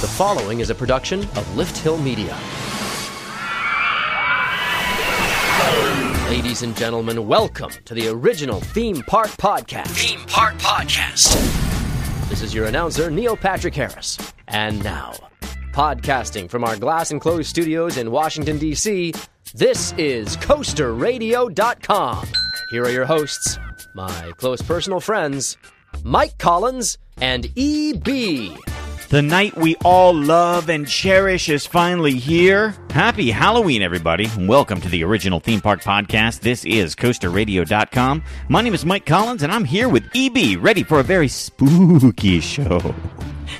The following is a production of Lift Hill Media. Ladies and gentlemen, welcome to the original Theme Park Podcast. Theme Park Podcast. This is your announcer, Neil Patrick Harris. And now, podcasting from our glass enclosed studios in Washington, D.C., this is CoasterRadio.com. Here are your hosts, my close personal friends, Mike Collins and E.B. The night we all love and cherish is finally here. Happy Halloween, everybody. Welcome to the original theme park podcast. This is CoasterRadio.com. My name is Mike Collins, and I'm here with EB, ready for a very spooky show.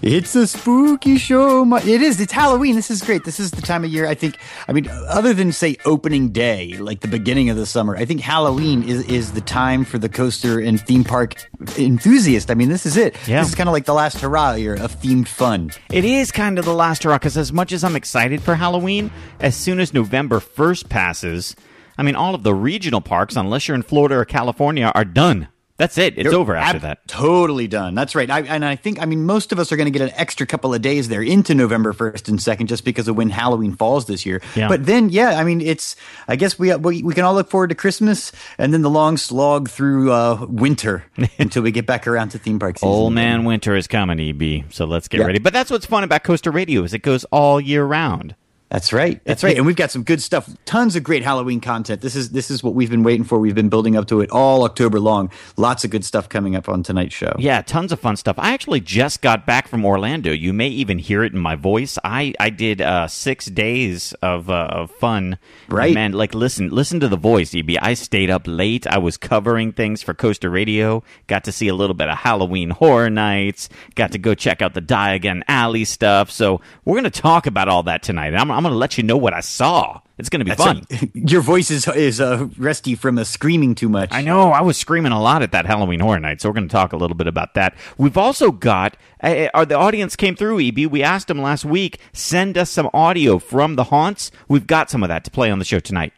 It's a spooky show. It is. It's Halloween. This is great. This is the time of year. I think. I mean, other than say opening day, like the beginning of the summer, I think Halloween is is the time for the coaster and theme park enthusiast. I mean, this is it. Yeah. This is kind of like the last hurrah year of themed fun. It is kind of the last hurrah because as much as I'm excited for Halloween, as soon as November 1st passes, I mean, all of the regional parks, unless you're in Florida or California, are done. That's it. It's They're over after ab- that. Totally done. That's right. I, and I think, I mean, most of us are going to get an extra couple of days there into November 1st and 2nd just because of when Halloween falls this year. Yeah. But then, yeah, I mean, it's, I guess we, we, we can all look forward to Christmas and then the long slog through uh, winter until we get back around to theme park season. Old man winter is coming, EB. So let's get Yeah. ready. But that's what's fun about Coaster Radio is it goes all year round. That's right. That's right. And we've got some good stuff. Tons of great Halloween content. This is this is what we've been waiting for. We've been building up to it all October long. Lots of good stuff coming up on tonight's show. Yeah, tons of fun stuff. I actually just got back from Orlando. You may even hear it in my voice. I I did uh, six days of uh, of fun. Right. And man. Like listen, listen to the voice, EB. I stayed up late. I was covering things for Coaster Radio. Got to see a little bit of Halloween Horror Nights. Got to go check out the Diagon Alley stuff. So we're gonna talk about all that tonight. I'm I'm gonna let you know what I saw. It's gonna be That's fun. right. Your voice is is uh, rusty from uh, screaming too much. I know. I was screaming a lot at that Halloween Horror Night, so we're going to talk a little bit about that. We've also got, uh, uh, the audience came through, EB. We asked them last week, send us some audio from the haunts. We've got some of that to play on the show tonight.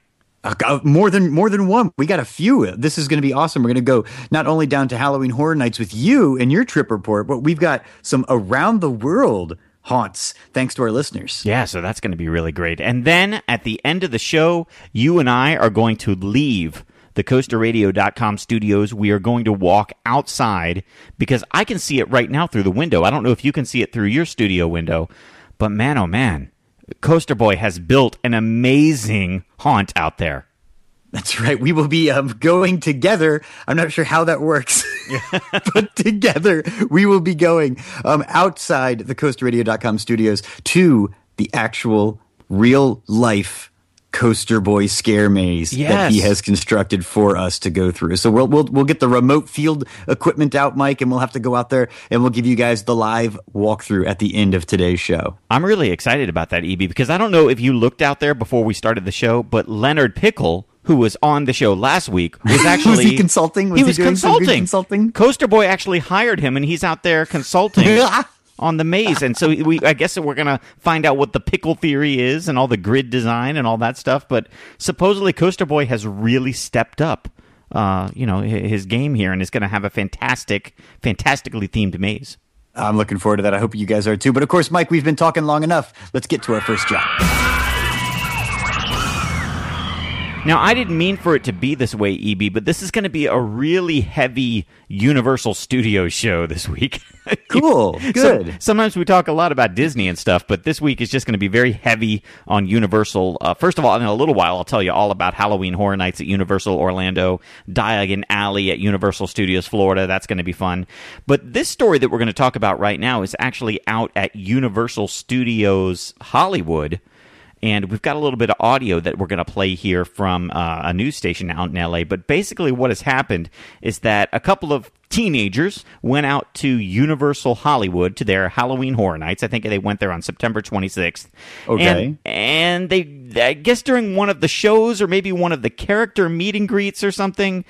Uh, uh, more than more than one. We got a few. This is going to be awesome. We're going to go not only down to Halloween Horror Nights with you and your trip report, but we've got some around the world haunts thanks to our listeners. Yeah, so that's going to be really great. And then at the end of the show, you and I are going to leave the coasterradio.com studios. We are going to walk outside because I can see it right now through the window. I don't know if you can see it through your studio window, but man, oh man, Coaster Boy has built an amazing haunt out there. That's right. We will be um, going together. I'm not sure how that works, but together we will be going um, outside the coasterradio.com studios to the actual real life Coaster Boy scare maze that he has constructed for us to go through. So we'll, we'll we'll get the remote field equipment out, Mike, and we'll have to go out there and we'll give you guys the live walkthrough at the end of today's show. I'm really excited about that, EB, because I don't know if you looked out there before we started the show, but Leonard Pickle, who was on the show last week, was actually he consulting? Was he he was consulting. consulting? Coaster Boy actually hired him, and he's out there consulting on the maze. And so we, I guess we're gonna find out what the pickle theory is and all the grid design and all that stuff. But supposedly, Coaster Boy has really stepped up. Uh, you know his game here, and is going to have a fantastic, fantastically themed maze. I'm looking forward to that. I hope you guys are too. But of course, Mike, we've been talking long enough. Let's get to our first job. Now, I didn't mean for it to be this way, EB, but this is going to be a really heavy Universal Studios show this week. Cool. Good. sometimes we talk a lot about Disney and stuff, but this week is just going to be very heavy on Universal. Uh, first of all, in a little while, I'll tell you all about Halloween Horror Nights at Universal Orlando, Diagon Alley at Universal Studios Florida. That's going to be fun. But this story that we're going to talk about right now is actually out at Universal Studios Hollywood and we've got a little bit of audio that we're going to play here from uh, a news station out in LA. But basically, what has happened is that a couple of teenagers went out to Universal Hollywood to their Halloween Horror Nights. I think they went there on September 26th. Okay. And, and they, I guess during one of the shows or maybe one of the character meet and greets or something,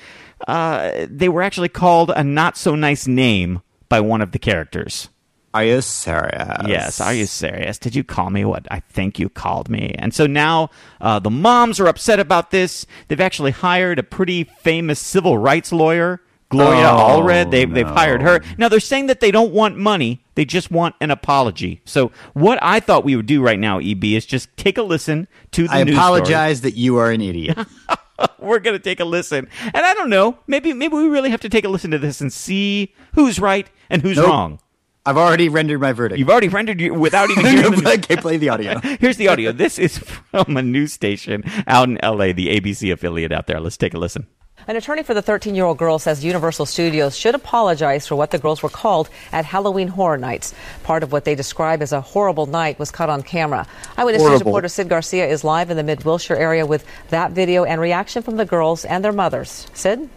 uh, they were actually called a not so nice name by one of the characters. Are you serious? Yes, are you serious? Did you call me what I think you called me? And so now uh, the moms are upset about this. They've actually hired a pretty famous civil rights lawyer, Gloria Oh, Allred. They've, they've hired her. Now they're saying that they don't want money, they just want an apology. So what I thought we would do right now, EB, is just take a listen to the I news story. apologize that you are an idiot. We're gonna take a listen, and I don't know. Maybe maybe we really have to take a listen to this and see who's right and who's Nope. wrong. I've already rendered my verdict. You've already rendered you without even hearing the I can't play the audio. Here's the audio. This is from a news station out in LA, the ABC affiliate out there. Let's take a listen. An attorney for the 13 year old girl says Universal Studios should apologize for what the girls were called at Halloween Horror Nights. Part of what they describe as a horrible night was caught on camera. Eyewitness News Horrible. reporter Sid Garcia is live in the Mid Wilshire area with that video and reaction from the girls and their mothers. Sid?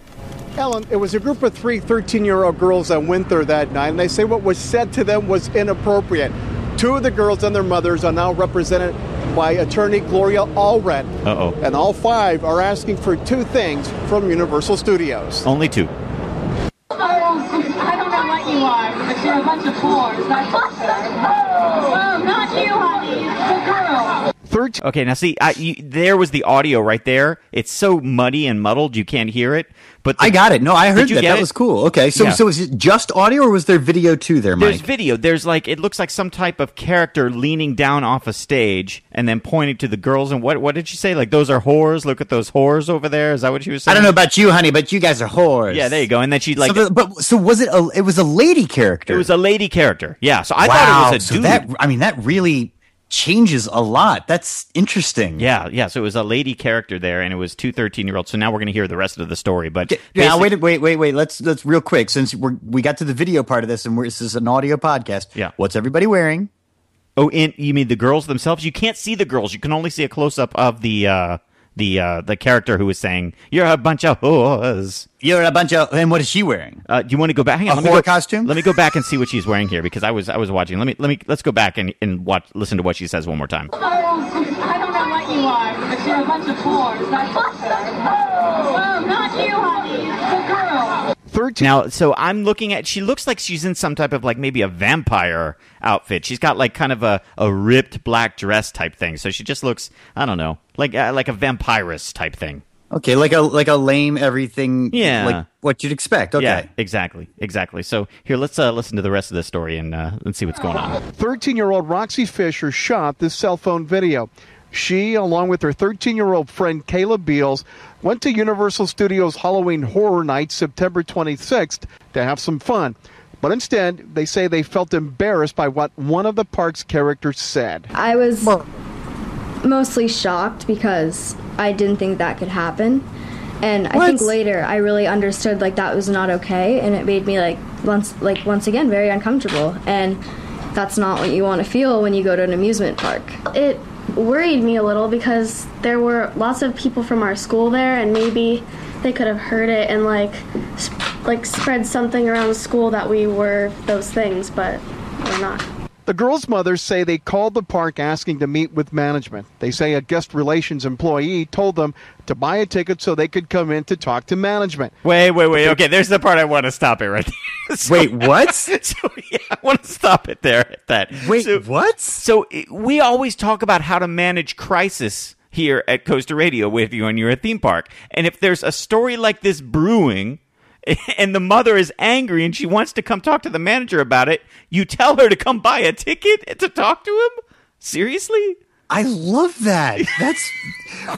Ellen, it was a group of three 13 year old girls that went there that night, and they say what was said to them was inappropriate. Two of the girls and their mothers are now represented by attorney Gloria Allred. Uh-oh. And all five are asking for two things from Universal Studios. Only two. I don't know what you are, but you're a bunch of whores. That's for. Oh, not you, honey. The girl. 13 Okay, now see, I, you, there was the audio right there. It's so muddy and muddled, you can't hear it. But the- I got it. No, I heard you that. That it? was cool. Okay, so Yeah. so is it just audio or was there video too there, There's video. There's like it looks like some type of character leaning down off a stage and then pointing to the girls. And what what did she say? Like those are whores. Look at those whores over there. Is that what she was saying? I don't know about you, honey, but you guys are whores. Yeah, there you go. And then she like so, but so was it? A, it was a lady character. it was a lady character. Yeah. So I wow. thought it was a so dude. that I mean that really changes a lot. That's interesting. Yeah, yeah. So it was a lady character there, and it was two 13 year olds. So now we're going to hear the rest of the story. But Yeah, basic- wait, wait, wait, wait. Let's let's real quick since we're we got to the video part of this and we're, this is an audio podcast. Yeah. what's everybody wearing? Oh, in, you mean the girls themselves? You can't see the girls. You can only see a close up of the uh, the uh, the character who was saying, "You're a bunch of whores." You're a bunch of. And what is she wearing? Uh, do you want to go back? Hang on, A let me whore go, costume? Let me go back and see what she's wearing here because I was I was watching. Let me let me let's go back and, and watch listen to what she says one more time. I don't know what you are, but you're a bunch of whores. That's for sure. Oh, not you, honey. The girl. 13 Now, so I'm looking at. She looks like she's in some type of like maybe a vampire outfit. She's got like kind of a, a ripped black dress type thing. So she just looks I don't know like uh, like a vampirist type thing. Okay, like a like a lame everything. Yeah. like what you'd expect. Okay, Yeah, exactly, exactly. So here, let's uh, listen to the rest of the story and uh, let's see what's going on. 13 year old Roxy Fisher shot this cell phone video. She, along with her 13 year old friend Kayla Beals, went to Universal Studios Halloween Horror Night September 26th to have some fun. But instead, they say they felt embarrassed by what one of the park's characters said. I was mostly shocked because I didn't think that could happen. And I think later I really understood like that was not okay and it made me like once like once again very uncomfortable and that's not what you want to feel when you go to an amusement park. it worried me a little because there were lots of people from our school there and maybe they could have heard it and like sp- like spread something around school that we were those things but we're not The girls' mothers say they called the park asking to meet with management. They say a guest relations employee told them to buy a ticket so they could come in to talk to management. Wait, wait, wait. Okay, there's the part I want to stop it right there. So- Wait, what? So yeah, I want to stop it there at that. Wait, so, what? So eh, we always talk about how to manage crisis here at Coaster Radio with you when you're at theme park. And if there's a story like this brewing and the mother is angry and she wants to come talk to the manager about it, you tell her to come buy a ticket to talk to him? Seriously? I love that. That's.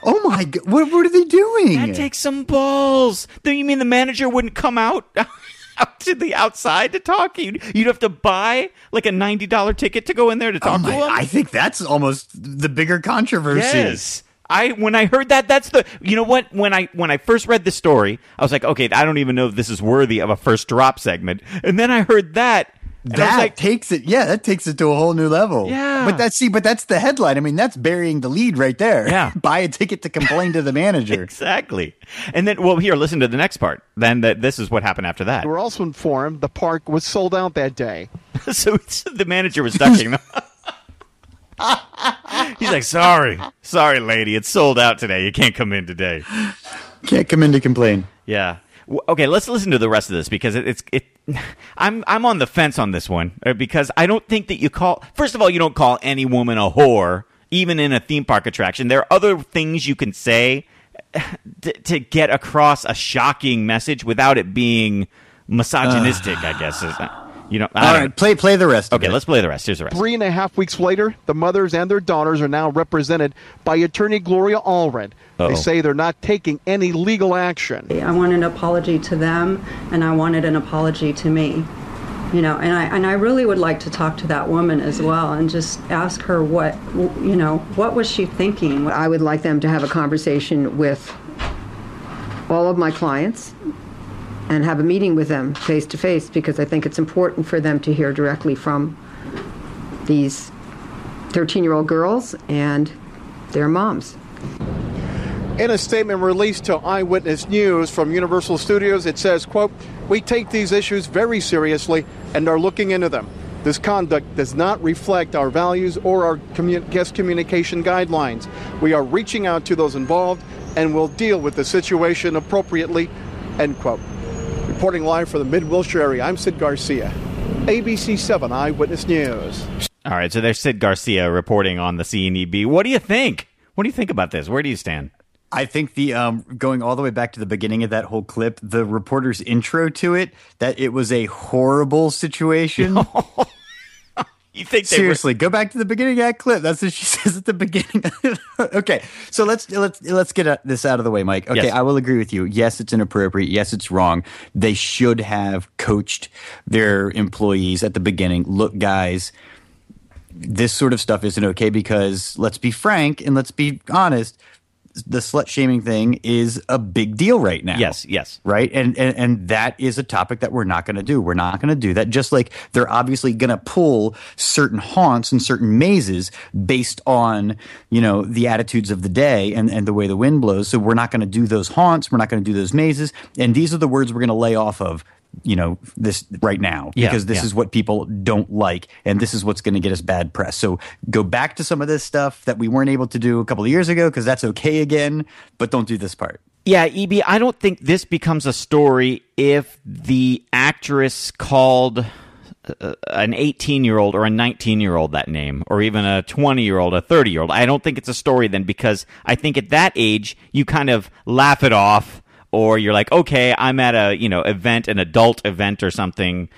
oh my god! What what are they doing? That takes some balls. Do you mean the manager wouldn't come out out to the outside to talk? You'd, you'd have to buy like a ninety dollar ticket to go in there to Oh talk to him. I think that's almost the bigger controversy. yes. I when I heard that, that's the you know what when I when I first read the story, I was like, okay, I don't even know if this is worthy of a first drop segment. And then I heard that. And I was that like- takes it. Yeah, that takes it to a whole new level. Yeah. but that's see, but that's the headline. I mean, that's burying the lead right there. Yeah. buy a ticket to complain to the manager. Exactly. And then, well, here, listen to the next part. Then that this is what happened after that. We're also informed the park was sold out that day. so it's- the manager was ducking them. He's like, sorry, sorry, lady, it's sold out today. You can't come in today. Can't come in to complain. Yeah. Okay, let's listen to the rest of this because it, it's it. I'm I'm on the fence on this one uh, because I don't think that you call. First of all, you don't call any woman a whore, even in a theme park attraction. There are other things you can say to, to get across a shocking message without it being misogynistic. I guess you know. I All don't- play play the rest. of Okay, it. let's play the rest. Here's the rest. Three and a half weeks later, the mothers and their daughters are now represented by attorney Gloria Allred. Uh-oh. They say they're not taking any legal action. I want an apology to them, and I wanted an apology to me. You know, and I and I really would like to talk to that woman as well, and just ask her what you know, what was she thinking? I would like them to have a conversation with all of my clients and have a meeting with them face to face because I think it's important for them to hear directly from these 13 year old girls and their moms. In a statement released to Eyewitness News from Universal Studios, it says, quote, We take these issues very seriously and are looking into them. This conduct does not reflect our values or our commu- guest communication guidelines. We are reaching out to those involved and will deal with the situation appropriately, end quote. Reporting live for the Mid Wilshire area, I'm Sid Garcia, ABC 7 Eyewitness News. All right, so there's Sid Garcia reporting on the CNEB. What do you think? What do you think about this? Where do you stand? I think the um, going all the way back to the beginning of that whole clip, the reporter's intro to it, that it was a horrible situation. You think they Seriously, go back to the beginning of that clip. That's what she says at the beginning. okay, so let's let's let's get uh, this out of the way, Mike. Okay, Yes. I will agree with you. Yes, it's inappropriate. Yes, it's wrong. They should have coached their employees at the beginning. Look, guys, this sort of stuff isn't okay because let's be frank and let's be honest. The slut shaming thing is a big deal right now. Yes, yes. Right. And, and, and that is a topic that we're not going to do. We're not going to do that. Just like they're obviously going to pull certain haunts and certain mazes based on, you know, the attitudes of the day and, and the way the wind blows. So we're not going to do those haunts. We're not going to do those mazes. And these are the words we're going to lay off of you know this right now Yeah, because this yeah. is what people don't like and this is what's going to get us bad press so go back to some of this stuff that we weren't able to do a couple of years ago because that's okay again but don't do this part Yeah, EB, I don't think this becomes a story if the actress called uh, an 18 year old or a 19 year old that name, or even a 20 year old, a 30 year old. I don't think it's a story then because I think at that age, you kind of laugh it off, or you're like, okay, I'm at a, you know, event, an adult event or something.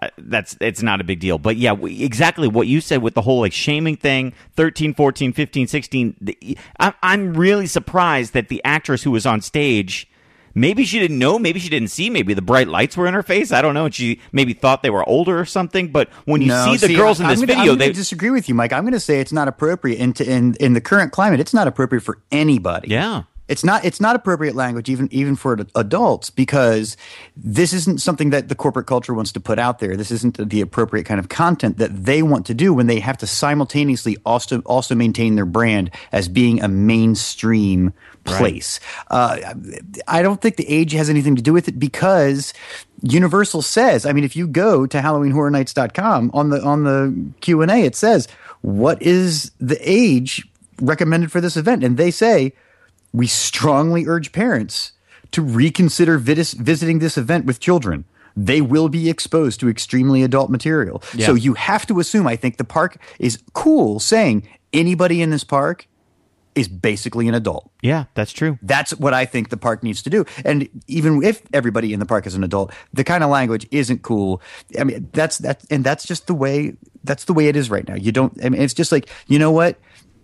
Uh, that's it's not a big deal. But yeah we, exactly what you said with the whole like shaming thing 13 14 15 16 the, I'm, I'm really surprised that the actress who was on stage maybe she didn't know maybe she didn't see maybe the bright lights were in her face i don't know and she maybe thought they were older or something but when you No, see the girls in this gonna- video I'm they disagree with you mike. I'm going to say it's not appropriate in, in in the current climate it's not appropriate for anybody. Yeah it's not it's not appropriate language even even for adults because this isn't something that the corporate culture wants to put out there. This isn't the appropriate kind of content that they want to do when they have to simultaneously also also maintain their brand as being a mainstream place. Uh, i don't think the age has anything to do with it because universal says i mean if you go to halloweenhorrornights.com on the on the q&a it says what is the age recommended for this event? And they say we strongly urge parents to reconsider vis- visiting this event with children. They will be exposed to extremely adult material. Yeah. So you have to assume, I think the park is cool saying anybody in this park is basically an adult. yeah that's true That's what I think the park needs to do. And even if everybody in the park is an adult, the kind of language isn't cool. I mean, that's that, and that's just the way. That's the way it is right now. You don't. I mean, it's just like you know what.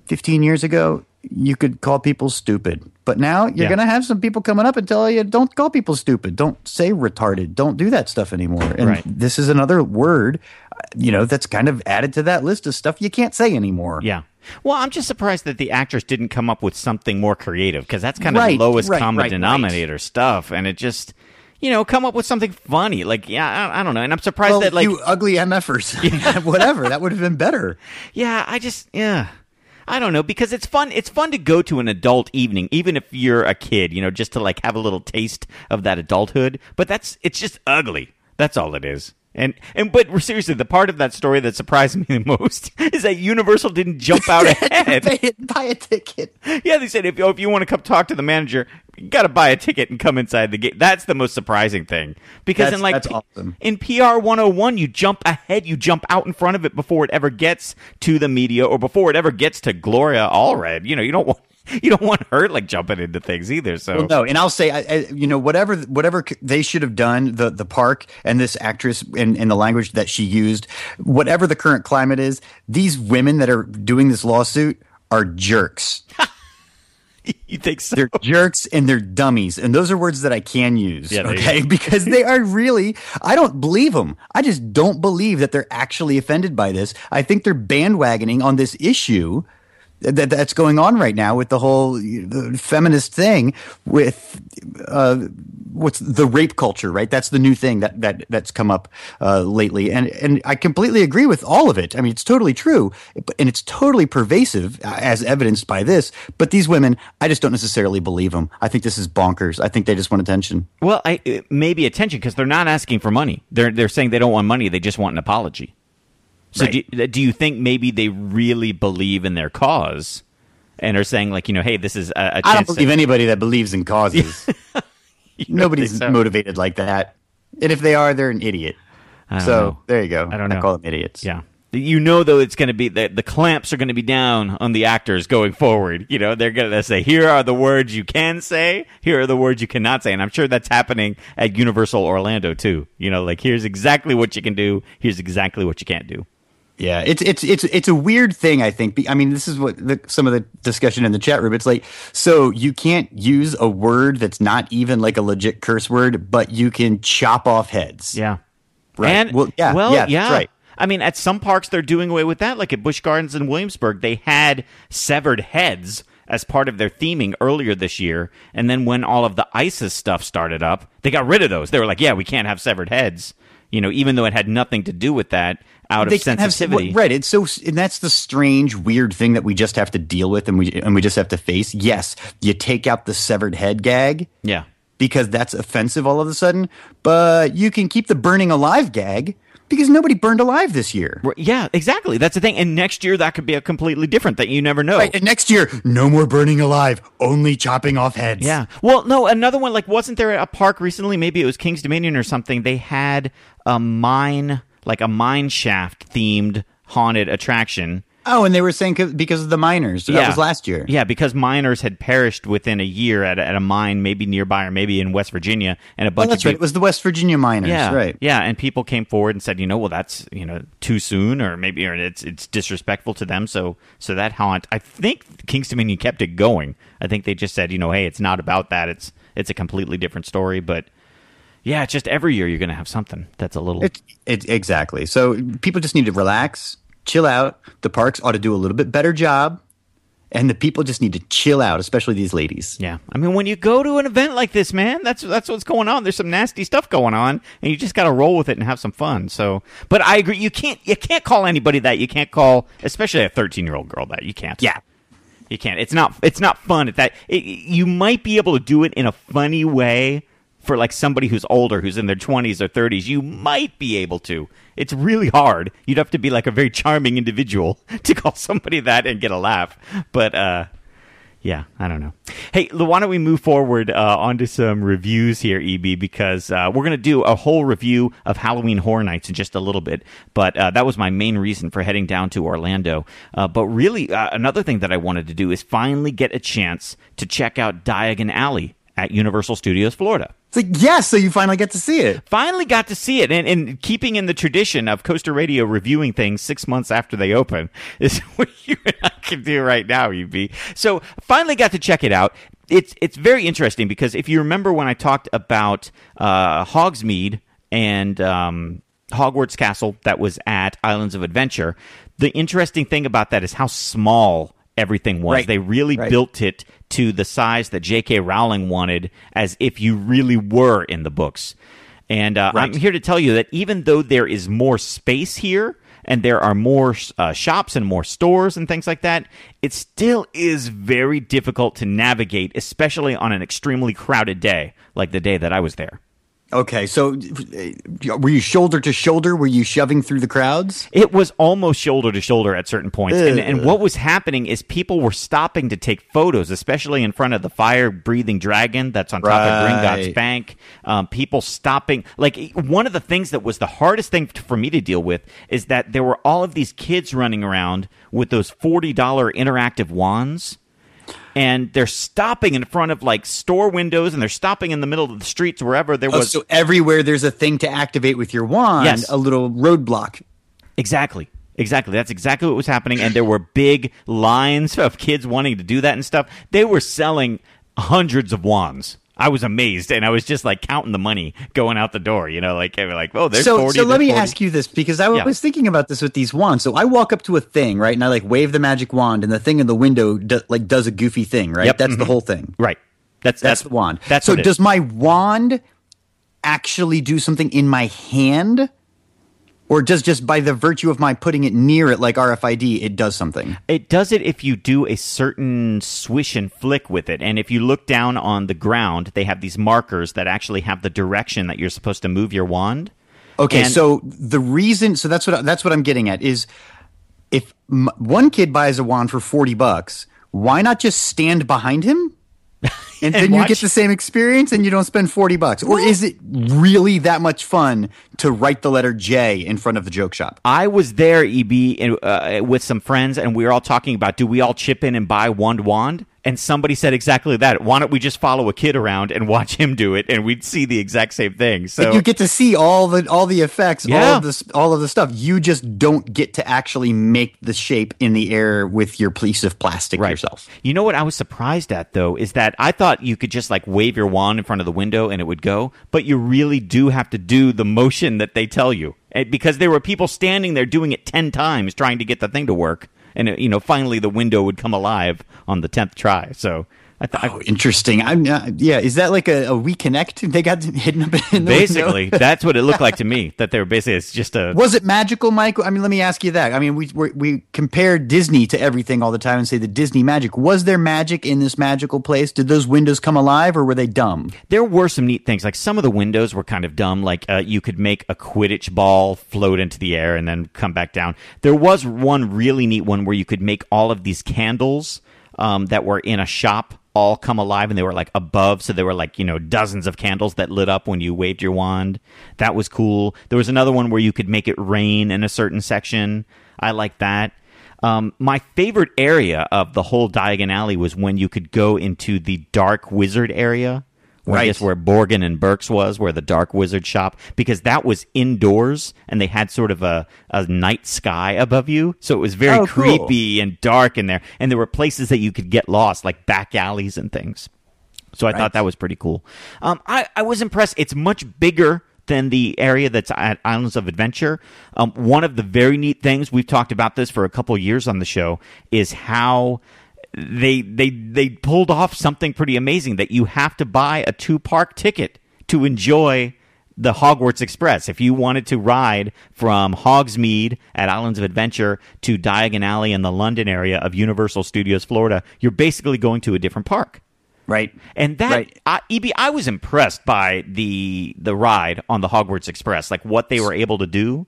Fifteen years ago, you could call people stupid, but now you're Yeah. going to have some people coming up and tell you, "Don't call people stupid. Don't say retarded. Don't do that stuff anymore." And Right. this is another word, you know, that's kind of added to that list of stuff you can't say anymore. yeah well i'm just surprised that the actress didn't come up with something more creative because that's kind of Right, the lowest right, common right, denominator stuff and it just you know, come up with something funny. Like, yeah, I, I don't know. And I'm surprised well, that like you ugly MFers, whatever, that would have been better. Yeah, I just yeah. I don't know because it's fun. It's fun to go to an adult evening, even if you're a kid. You know, just to like have a little taste of that adulthood. But that's it's just ugly. That's all it is. And and but seriously, the part of that story that surprised me the most is that Universal didn't jump out ahead. It, buy a ticket. Yeah, they said if, oh, if you want to come talk to the manager, you got to buy a ticket and come inside the gate. That's the most surprising thing because That's- in like P- awesome. in PR 101, you jump ahead, you jump out in front of it before it ever gets to the media or before it ever gets to Gloria Allred. You know, you don't want you don't want her like jumping into things either. So Well, no, and I'll say, I, I, you know, whatever whatever they should have done, the the park and this actress in the language that she used, whatever the current climate is, these women that are doing this lawsuit are jerks. you think so? They're jerks and they're dummies, and those are words that I can use. Yeah, okay, because they are really. I don't believe them. I just don't believe that they're actually offended by this. I think they're bandwagoning on this issue that that's going on right now with the whole feminist thing with uh, what's the rape culture, right? That's the new thing that that that's come up uh, lately, and and I completely agree with all of it. I mean, it's totally true, and it's totally pervasive, uh, as evidenced by this. But these women, I just don't necessarily believe them. I think this is bonkers. I think they just want attention. Well, I maybe attention because they're not asking for money. They're they're saying they don't want money. They just want an apology. So Right. do, uh, do you think maybe they really believe in their cause and are saying like you know, hey, this is a, a chance I don't to- believe anybody that believes in causes. Nobody's so? motivated like that, and if they are, they're an idiot. So know. there you go. I don't know. I call them idiots. Yeah. You know, though, it's going to be that the clamps are going to be down on the actors going forward. You know, they're going to say, here are the words you can say, here are the words you cannot say. And I'm sure that's happening at Universal Orlando, too. You know, like, here's exactly what you can do, here's exactly what you can't do. Yeah, it's it's it's it's a weird thing. I think. I mean, this is what the, some of the discussion in the chat room. It's like, so you can't use a word that's not even like a legit curse word, but you can chop off heads. Yeah. Right. And, well, yeah, well, yeah, yeah. right. I mean, at some parks, they're doing away with that. Like at Busch Gardens in Williamsburg, they had severed heads as part of their theming earlier this year. And then when all of the ISIS stuff started up, they got rid of those. They were like, yeah, we can't have severed heads, you know, even though it had nothing to do with that out They of can't have- sensitivity. right. It's so, and that's the strange, weird thing that we just have to deal with, and we and we just have to face. Yes, you take out the severed head gag. Yeah. because that's offensive all of a sudden. But you can keep the burning alive gag because nobody burned alive this year. Yeah, exactly. That's the thing. And next year, that could be a completely different thing. You never know. Right, and next year, no more burning alive, only chopping off heads. Yeah. Well, no, another one like wasn't there a park recently? Maybe it was Kings Dominion or something. They had a mine, like a mine shaft themed haunted attraction. Oh, and they were saying because of the miners. That was last year. Yeah, because miners had perished within a year at a, at a mine, maybe nearby or maybe in West Virginia, and a Oh, bunch that's of right. It was the West Virginia miners. yeah, Right. Yeah, and people came forward and said, you know, well, that's you know too soon, or maybe or it's it's disrespectful to them. So so that haunt, I think Kings Dominion kept it going. I think they just said, you know, hey, it's not about that. It's it's a completely different story. But yeah, it's just every year you're going to have something that's a little. It, it, exactly. So people just need to relax, chill out. The parks ought to do a little bit better job. And the people just need to chill out, especially these ladies. Yeah, I mean, when you go to an event like this, man, that's that's what's going on. There's some nasty stuff going on, and you just got to roll with it and have some fun. So, but I agree, you can't you can't call anybody that. You can't call, especially a 13 year old girl that. You can't. Yeah, you can't. It's not it's not fun at that. It, you might be able to do it in a funny way for like somebody who's older, who's in their 20s or 30s. You might be able to. It's really hard. You'd have to be like a very charming individual to call somebody that and get a laugh. But uh yeah, I don't know. Hey, why don't we move forward uh, onto some reviews here, EB, because uh, we're going to do a whole review of Halloween Horror Nights in just a little bit. But uh, that was my main reason for heading down to Orlando. Uh, but really, uh, another thing that I wanted to do is finally get a chance to check out Diagon Alley at Universal Studios Florida. It's like, yes, so you finally get to see it. Finally got to see it. And, and keeping in the tradition of Coaster Radio reviewing things six months after they open is what you and I can do right now, EB. So finally got to check it out. It's, it's very interesting because if you remember when I talked about uh, Hogsmeade and um, Hogwarts Castle that was at Islands of Adventure, the interesting thing about that is how small everything was. Right. They really Right. built it to the size that J.K. Rowling wanted, as if you really were in the books. And uh, I'm here to tell you that even though there is more space here and there are more uh, shops and more stores and things like that, it still is very difficult to navigate, especially on an extremely crowded day like the day that I was there. Okay, so uh, were you shoulder to shoulder? Were you shoving through the crowds? It was almost shoulder to shoulder at certain points. And, and what was happening is people were stopping to take photos, especially in front of the fire breathing dragon that's on top of Gringotts Right. Bank. Um, people stopping. Like, one of the things that was the hardest thing for me to deal with is that there were all of these kids running around with those $40 interactive wands. And they're stopping in front of like store windows and they're stopping in the middle of the streets wherever there Oh, was. so everywhere there's a thing to activate with your wand, Yes. a little roadblock. Exactly. Exactly. That's exactly what was happening. And there were big lines of kids wanting to do that and stuff. They were selling hundreds of wands. I was amazed, and I was just like counting the money going out the door. You know, like like, "Oh, there's so, 40, so let me 40. ask you this because I Yeah. was thinking about this with these wands. So I walk up to a thing, right, and I like wave the magic wand, and the thing in the window do, like does a goofy thing, right? Yep, That's the mhm. whole thing. Right. That's That's the wand. That's so. Does my wand actually do something in my hand, or does just by the virtue of my putting it near it, like RFID, it does something? It does it if you do a certain swish and flick with it. And if you look down on the ground, they have these markers that actually have the direction that you're supposed to move your wand. Okay, And- so the reason, so that's what that's what I'm getting at is, if m- one kid buys a wand for forty bucks, why not just stand behind him, and, then you get the same experience, and you don't spend forty bucks? Or is it really that much fun to write the letter J in front of the joke shop? I was there, EB, and, uh, with some friends, and we were all talking about do we all chip in and buy one wand? And somebody said exactly that. Why don't we just follow a kid around and watch him do it, and we'd see the exact same thing? So you get to see all the all the effects, all Yeah. of this, all of the stuff. You just don't get to actually make the shape in the air with your piece of plastic yourself. You know what I was surprised at though is that I thought you could just like wave your wand in front of the window and it would go, but you really do have to do the motion that they tell you. Because there were people standing there doing it 10 times trying to get the thing to work and you know finally the window would come alive on the 10th try. So I thought Oh, interesting. I'm uh, yeah. Is that like a, a We Connect? They got hidden up in the basically window? that's what it looked like to me that they were basically it's just a Was it magical, Mike? I mean, let me ask you that. I mean, we we we compare Disney to everything all the time and say the Disney magic. Was there magic in this magical place? Did those windows come alive, or were they dumb? There were some neat things. Like some of the windows were kind of dumb. Like uh, you could make a Quidditch ball float into the air and then come back down. There was one really neat one where you could make all of these candles um, that were in a shop all come alive and they were like above. So there were like, you know, dozens of candles that lit up when you waved your wand. That was cool. There was another one where you could make it rain in a certain section. I like that. Um, my favorite area of the whole Diagon Alley was when you could go into the dark wizard area. Where I Right. guess where Borgin and Burkes was, where the Dark Wizard shop, because that was indoors and they had sort of a, a night sky above you. So it was very Oh, cool. creepy and dark in there. And there were places that you could get lost, like back alleys and things. So I thought that was pretty cool. Um, I, I was impressed. It's much bigger than the area that's at Islands of Adventure. Um, one of the very neat things we've talked about this for a couple years on the show is how they they they pulled off something pretty amazing that you have to buy a two park ticket to enjoy the Hogwarts Express. If you wanted to ride from Hogsmeade at Islands of Adventure to Diagon Alley in the London area of Universal Studios Florida, you're basically going to a different park. Right. And that Right. I, EB, I was impressed by the the ride on the Hogwarts Express, like what they were able to do.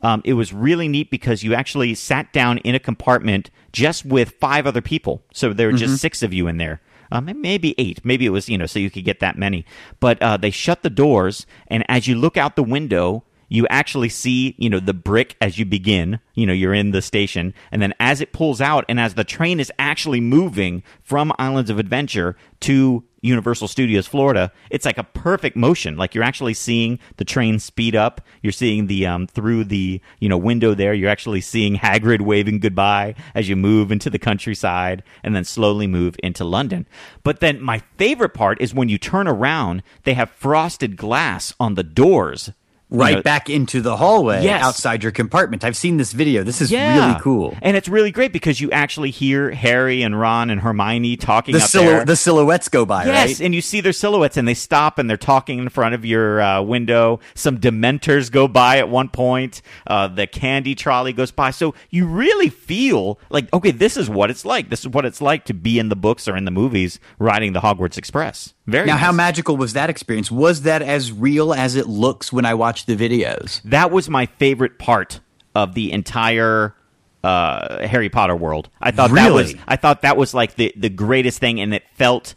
Um, it was really neat because you actually sat down in a compartment just with five other people. So there were just Mhm. six of you in there. Um, maybe eight. Maybe it was, you know, so you could get that many. But uh, they shut the doors, and as you look out the window, you actually see, you know, the brick as you begin. You know, you're in the station, and then as it pulls out, and as the train is actually moving from Islands of Adventure to Universal Studios Florida, it's like a perfect motion. Like you're actually seeing the train speed up. You're seeing the um, through the you know window there. You're actually seeing Hagrid waving goodbye as you move into the countryside, and then slowly move into London. But then my favorite part is when you turn around, they have frosted glass on the doors right know- back into the hallway Yes. outside your compartment. I've seen this video. This is Yeah. really cool. And it's really great because you actually hear Harry and Ron and Hermione talking The, up silhou- there. the silhouettes go by, Yes, right? and you see their silhouettes, and they stop and they're talking in front of your uh, window. Some Dementors go by at one point. Uh, the candy trolley goes by. So you really feel like, okay, this is what it's like. This is what it's like to be in the books or in the movies riding the Hogwarts Express. Very now, how magical was that experience? Was that as real as it looks when I watch the videos? that was my favorite part of the entire uh, Harry Potter world. I thought that was I thought that was like the the greatest thing, and it felt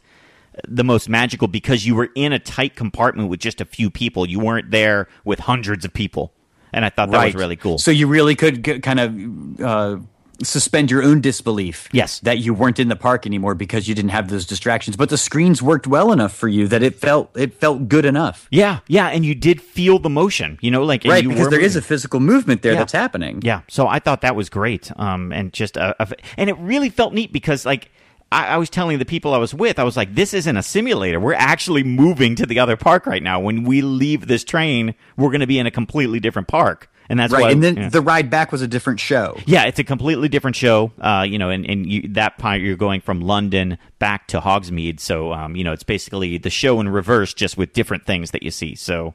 the most magical because you were in a tight compartment with just a few people. You weren't there with hundreds of people, and I thought that was really cool. So you really could g- kind of uh, suspend your own disbelief. Yes. that you weren't in the park anymore because you didn't have those distractions. But the screens worked well enough for you that it felt it felt good enough. yeah, yeah, and you did feel the motion. You know, like right, because there is a physical movement there Yeah. that's happening. Yeah, so I thought that was great, um, and just a, a- and it really felt neat because like I, I was telling the people I was with, I was like, this isn't a simulator. We're actually moving to the other park right now. When we leave this train, we're going to be in a completely different park, and that's right, why. and then yeah. the ride back was a different show. Yeah, it's a completely different show. Uh, you know, and, and you, that part you're going from London back to Hogsmeade. So, um, you know, it's basically the show in reverse, just with different things that you see. So,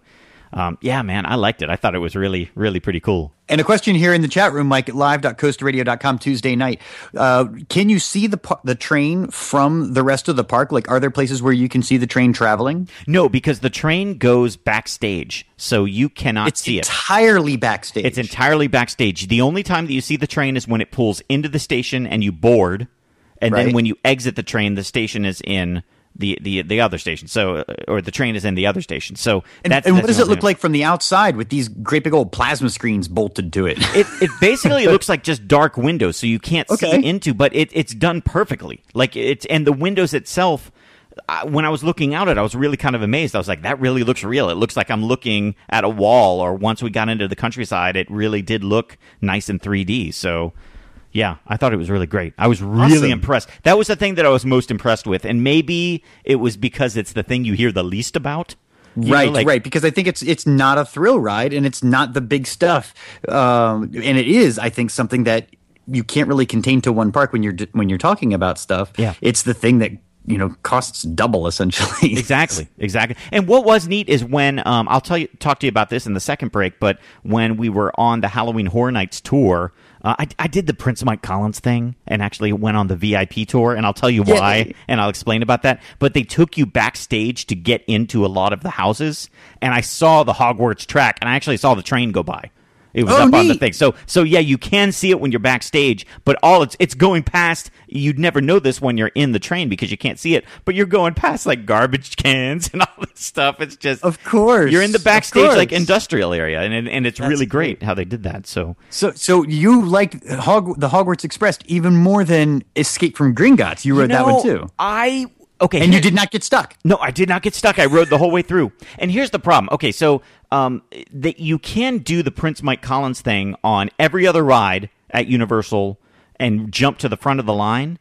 um, yeah, man, I liked it. I thought it was really, really pretty cool. And a question here in the chat room, Mike, at live.coasterradio.com Tuesday night. Uh, can you see the the train from the rest of the park? Like, are there places where you can see the train traveling? No, because the train goes backstage, so you cannot It's see it. entirely backstage. It's entirely backstage. The only time that you see the train is when it pulls into the station and you board, and then when you exit the train, the station is in the the the other station. So, uh, or the train is in the other station. So And, that's and that's what does it look like from the outside with these great big old plasma screens bolted to it? It it basically looks like just dark windows, so you can't Okay. see into. But it it's done perfectly. Like it's and the windows itself. I, when I was looking out at, it, I was really kind of amazed. I was like, "That really looks real." It looks like I'm looking at a wall. Or once we got into the countryside, it really did look nice in 3D. So, yeah, I thought it was really great. I was really Awesome. impressed. That was the thing that I was most impressed with, and maybe it was because it's the thing you hear the least about. You know, right, like- right. Because I think it's it's not a thrill ride, and it's not the big stuff. Um, and it is, I think, something that you can't really contain to one park when you're when you're talking about stuff. Yeah. it's the thing that you know costs double essentially. exactly, exactly. And what was neat is when um, I'll tell you, talk to you about this in the second break. But when we were on the Halloween Horror Nights tour, uh, I, I did the Prince Mike Collins thing and actually went on the VIP tour. And I'll tell you why, and I'll explain about that. But they took you backstage to get into a lot of the houses, and I saw the Hogwarts track, and I actually saw the train go by. It was Oh, up on the thing. So so yeah, you can see it when you're backstage, but all it's it's going past. You'd never know this when you're in the train because you can't see it, but you're going past like garbage cans and all this stuff. It's just Of course, you're in the backstage like industrial area, and and, it's That's really great how they did that. So So, so you liked Hog- the Hogwarts Express even more than Escape from Gringotts. You rode that one too, I okay, and you did not get stuck. No, I did not get stuck. I rode the whole way through. And here's the problem. Okay, so um, that you can do the Prince Mike Collins thing on every other ride at Universal and jump to the front of the line,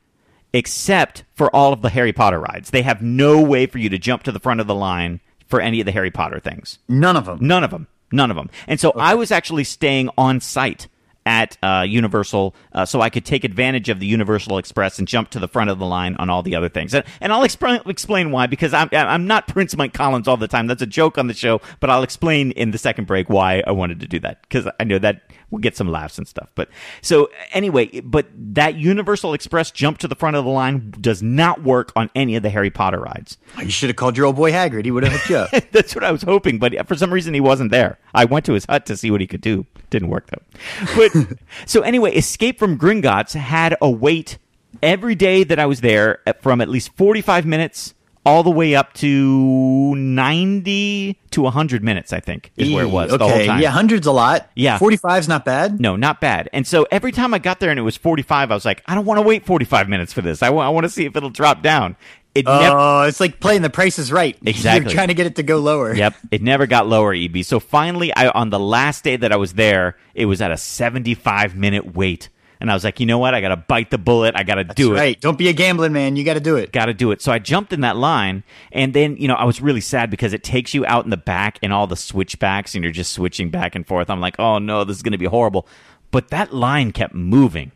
except for all of the Harry Potter rides. They have no way for you to jump to the front of the line for any of the Harry Potter things. None of them. None of them. None of them. And so I was actually staying on site at uh, Universal uh, so I could take advantage of the Universal Express and jump to the front of the line on all the other things. And, and I'll explain explain why because I'm I'm not Prince Mike Collins all the time. That's a joke on the show, but I'll explain in the second break why I wanted to do that because I know that we'll get some laughs and stuff. But so anyway, but that Universal Express jump to the front of the line does not work on any of the Harry Potter rides. You should have called your old boy Hagrid. He would have hooked you up. That's what I was hoping, but for some reason he wasn't there. I went to his hut to see what he could do. Didn't work though. But so anyway, Escape from Gringotts had a wait every day that I was there from at least 45 minutes all the way up to 90 to 100 minutes, I think, is where it was okay. the whole time. Yeah, hundreds a lot. Yeah. 45's not bad. No, not bad. And so every time I got there and it was 45, I was like, I don't want to wait 45 minutes for this. I want to see if it'll drop down. It Oh, never it's like playing the Price is Right. Exactly. You're trying to get it to go lower. Yep, it never got lower, EB. So finally, I on the last day that I was there, it was at a 75 minute wait And I was like, you know what? I got to bite the bullet. I got to do it. Right. Don't be a gambling man. You got to do it. Got to do it. So I jumped in that line, and then you know I was really sad because it takes you out in the back and all the switchbacks, and you're just switching back and forth. I'm like, oh no, this is going to be horrible. But that line kept moving,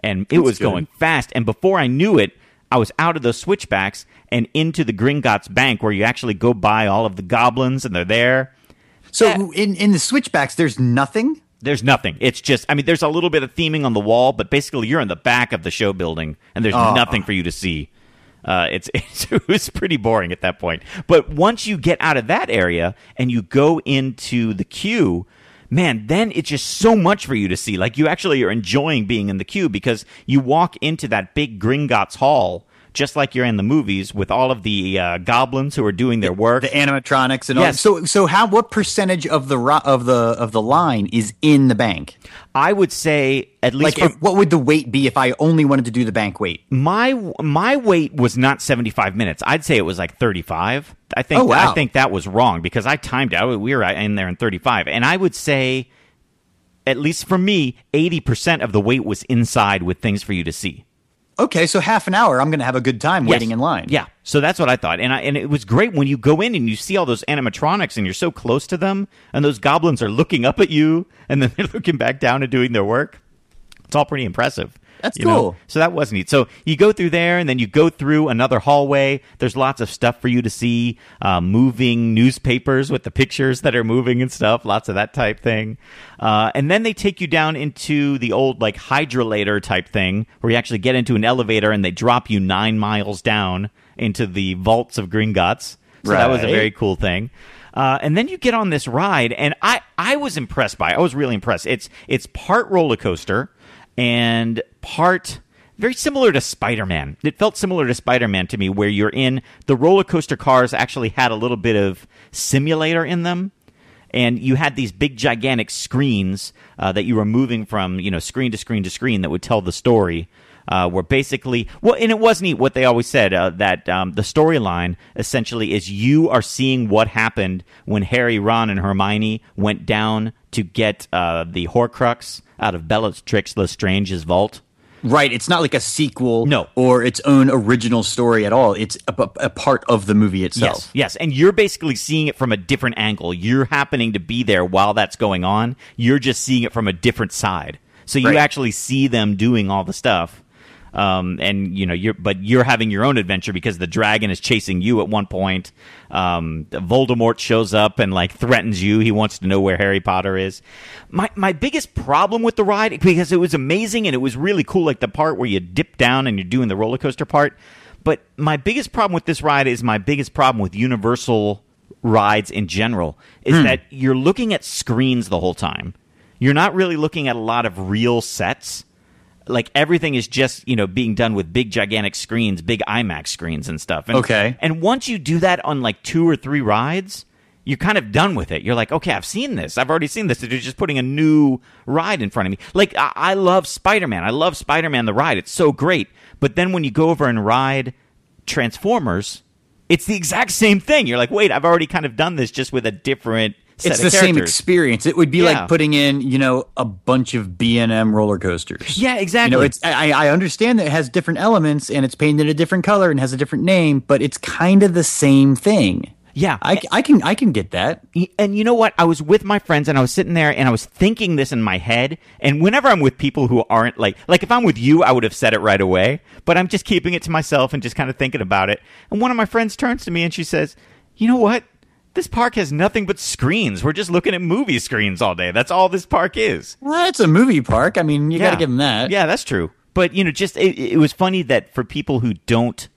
and it That's was good. going fast. And before I knew it, I was out of those switchbacks and into the Gringotts Bank, where you actually go by all of the goblins, and they're there. So in in the switchbacks, there's nothing. There's nothing. It's just, I mean, there's a little bit of theming on the wall, but basically you're in the back of the show building and there's Oh. nothing for you to see. Uh, it's, it's it was pretty boring at that point. But once you get out of that area and you go into the queue, man, then it's just so much for you to see. Like you actually are enjoying being in the queue because you walk into that big Gringotts Hall. Just like you're in the movies with all of the uh, goblins who are doing their work, the animatronics and all. Yes. So so how what percentage of the ro- of the of the line is in the bank? I would say at least Like, for- if, what would the wait be if I only wanted to do the bank wait? my my wait was not 75 minutes. I'd say it was like 35. I think Oh, wow. I think that was wrong because I timed out. We were in there in 35, and I would say, at least for me, 80 percent of the wait was inside with things for you to see. Okay, so half an hour, I'm going to have a good time waiting in line. Yeah, so that's what I thought, and I, and it was great when you go in and you see all those animatronics and you're so close to them, and those goblins are looking up at you, and then they're looking back down and doing their work. It's all pretty impressive. That's you know? cool. So that was neat. So you go through there, and then you go through another hallway. There's lots of stuff for you to see, uh, moving newspapers with the pictures that are moving and stuff. Lots of that type thing. Uh, and then they take you down into the old like hydrolator type thing, where you actually get into an elevator and they drop you nine miles down into the vaults of Gringotts. So that was a very cool thing. Uh, and then you get on this ride, and I, I was impressed by. it. I was really impressed. It's it's part roller coaster and part very similar to Spider-Man. It felt similar to Spider-Man to me, where you're in the roller coaster cars. Actually, had a little bit of simulator in them, and you had these big gigantic screens uh, that you were moving from you know screen to screen to screen that would tell the story uh, where basically well and it was neat what they always said uh, that um, the storyline essentially is you are seeing what happened when harry ron and hermione went down to get uh, the horcrux out of bellatrix lestrange's vault Right, it's not like a sequel No. or its own original story at all. It's a, a part of the movie itself. Yes, yes, and you're basically seeing it from a different angle. You're happening to be there while that's going on. You're just seeing it from a different side. So you Right. actually see them doing all the stuff. Um, and you know you're, but you're having your own adventure because the dragon is chasing you at one point. Um, Voldemort shows up and like threatens you. He wants to know where Harry Potter is. My my biggest problem with the ride because it was amazing and it was really cool, like the part where you dip down and you're doing the roller coaster part. But my biggest problem with this ride is my biggest problem with Universal rides in general is that you're looking at screens the whole time. You're not really looking at a lot of real sets. Like everything is just, you know, being done with big gigantic screens, big IMAX screens and stuff. And, Okay. And once you do that on like two or three rides, you're kind of done with it. You're like, okay, I've seen this. I've already seen this. They're just putting a new ride in front of me. Like, I, I love Spider Man. I love Spider Man the ride. It's so great. But then when you go over and ride Transformers, it's the exact same thing. You're like, wait, I've already kind of done this just with a different It's the same experience. It would be Yeah. like putting in, you know, a bunch of B and M roller coasters. Yeah, exactly. You know, it's I, I understand that it has different elements and it's painted a different color and has a different name, but it's kind of the same thing. Yeah, I, I can I can get that. And you know what? I was with my friends and I was sitting there and I was thinking this in my head. And whenever I'm with people who aren't like, like if I'm with you, I would have said it right away, but I'm just keeping it to myself and just kind of thinking about it. And one of my friends turns to me and she says, you know what? This park has nothing but screens. We're just looking at movie screens all day. That's all this park is. Well, it's a movie park. I mean, you got to give them that. Yeah, that's true. But you know, just it, it was funny that for people who don't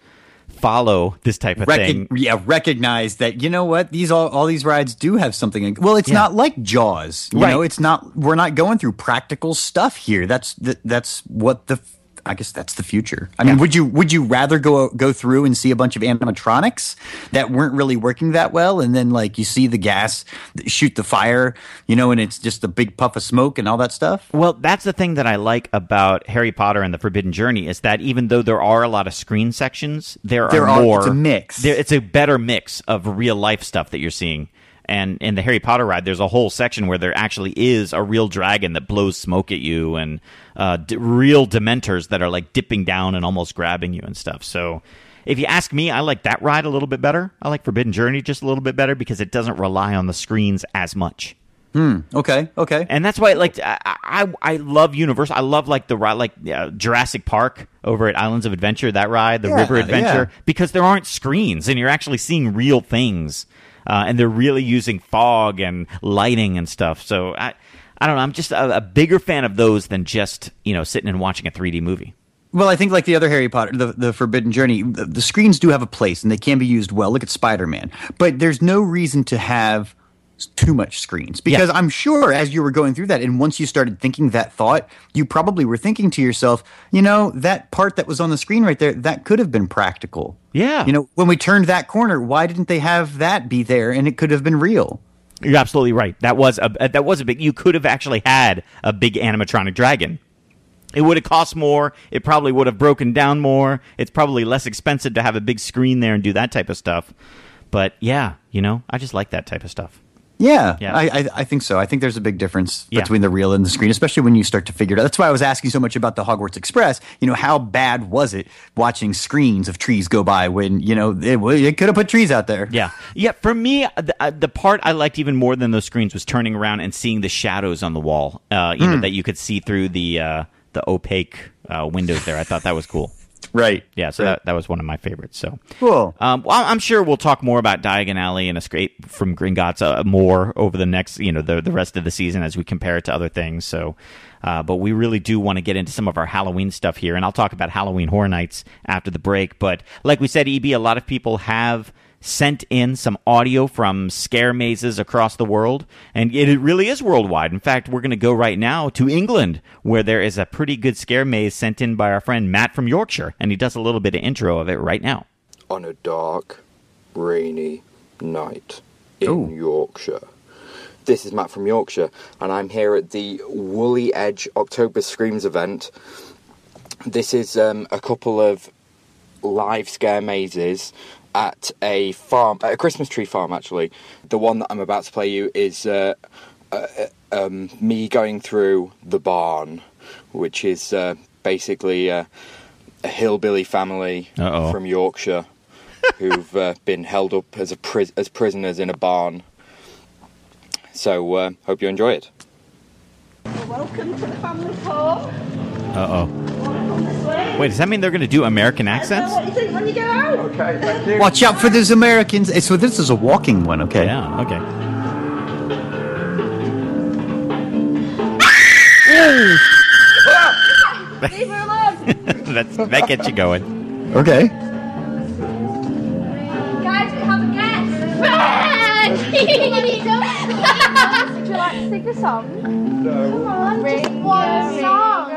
follow this type of thing, yeah, recognize that you know what these all, all these rides do have something. in- Well, it's Yeah. not like Jaws. You Right. know, it's not. We're not going through practical stuff here. That's th- that's what the. I guess that's the future. I mean, Yeah. would you would you rather go go through and see a bunch of animatronics that weren't really working that well, and then like you see the gas shoot the fire, you know, and it's just a big puff of smoke and all that stuff? Well, that's the thing that I like about Harry Potter and the Forbidden Journey is that even though there are a lot of screen sections, there, There are are- more. it's a mix. There, it's a better mix of real life stuff that you're seeing. And in the Harry Potter ride, there's a whole section where there actually is a real dragon that blows smoke at you, and uh, d- real Dementors that are like dipping down and almost grabbing you and stuff. So, if you ask me, I like that ride a little bit better. I like Forbidden Journey just a little bit better because it doesn't rely on the screens as much. Hmm. Okay. Okay. And that's why, like, I I, I love Universal. I love like the ride, like uh, Jurassic Park over at Islands of Adventure. That ride, the Yeah, River Adventure, yeah. because there aren't screens and you're actually seeing real things, uh, and they're really using fog and lighting and stuff. So I I don't know. I'm just a, a bigger fan of those than just you know sitting and watching a 3D movie. Well, I think like the other Harry Potter, the, the Forbidden Journey, the, the screens do have a place and they can be used well. Look at Spider Man. But there's no reason to have too much screens because I'm sure as you were going through that and once you started thinking that thought, you probably were thinking to yourself, you know, that part that was on the screen right there, that could have been practical. Yeah. You know, when we turned that corner, why didn't they have that be there and it could have been real? You're absolutely right. That was a that was a big. You could have actually had a big animatronic dragon. It would have cost more. It probably would have broken down more. It's probably less expensive to have a big screen there and do that type of stuff. But yeah, you know, I just like that type of stuff. Yeah, Yeah. I, I, I think so. I think there's a big difference Yeah. between the real and the screen, especially when you start to figure it out. That's why I was asking so much about the Hogwarts Express. You know, how bad was it watching screens of trees go by when you know it, it could have put trees out there? Yeah, yeah. For me, the, uh, the part I liked even more than those screens was turning around and seeing the shadows on the wall. Uh, you know Mm. that you could see through the uh, the opaque uh, windows there. I thought that was cool. Right. Yeah. So Right. that, that was one of my favorites. So Cool. Um, well, I'm sure we'll talk more about Diagon Alley and Escape from Gringotts uh, more over the next, you know, the the rest of the season as we compare it to other things. So, uh, but we really do want to get into some of our Halloween stuff here, and I'll talk about Halloween Horror Nights after the break. But like we said, EB, a lot of people have sent in some audio from scare mazes across the world, and it really is worldwide. In fact, we're going to go right now to England, where there is a pretty good scare maze sent in by our friend Matt from Yorkshire, and he does a little bit of intro of it right now. on a dark, rainy night in Yorkshire. This is Matt from Yorkshire, and I'm here at the Woolley Edge October Screams event. This is um, a couple of live scare mazes at a farm, at a Christmas tree farm, actually. The one that I'm about to play you is uh, uh, um, me going through the barn, which is uh, basically uh, a hillbilly family Uh-oh. from Yorkshire who've uh, been held up as a pris- as prisoners in a barn. So uh, hope you enjoy it. Welcome to the family home. Uh oh. Wait, does that mean they're going to do American accents? What do you think when you get out? Okay, thank you. Watch out for those Americans. So this is a walking one, okay? Yeah. Okay. Leave her alone. That's, that gets you going. Okay. Guys, we have a guest. Friend! Would you like to sing a song? No. Come on, just one song.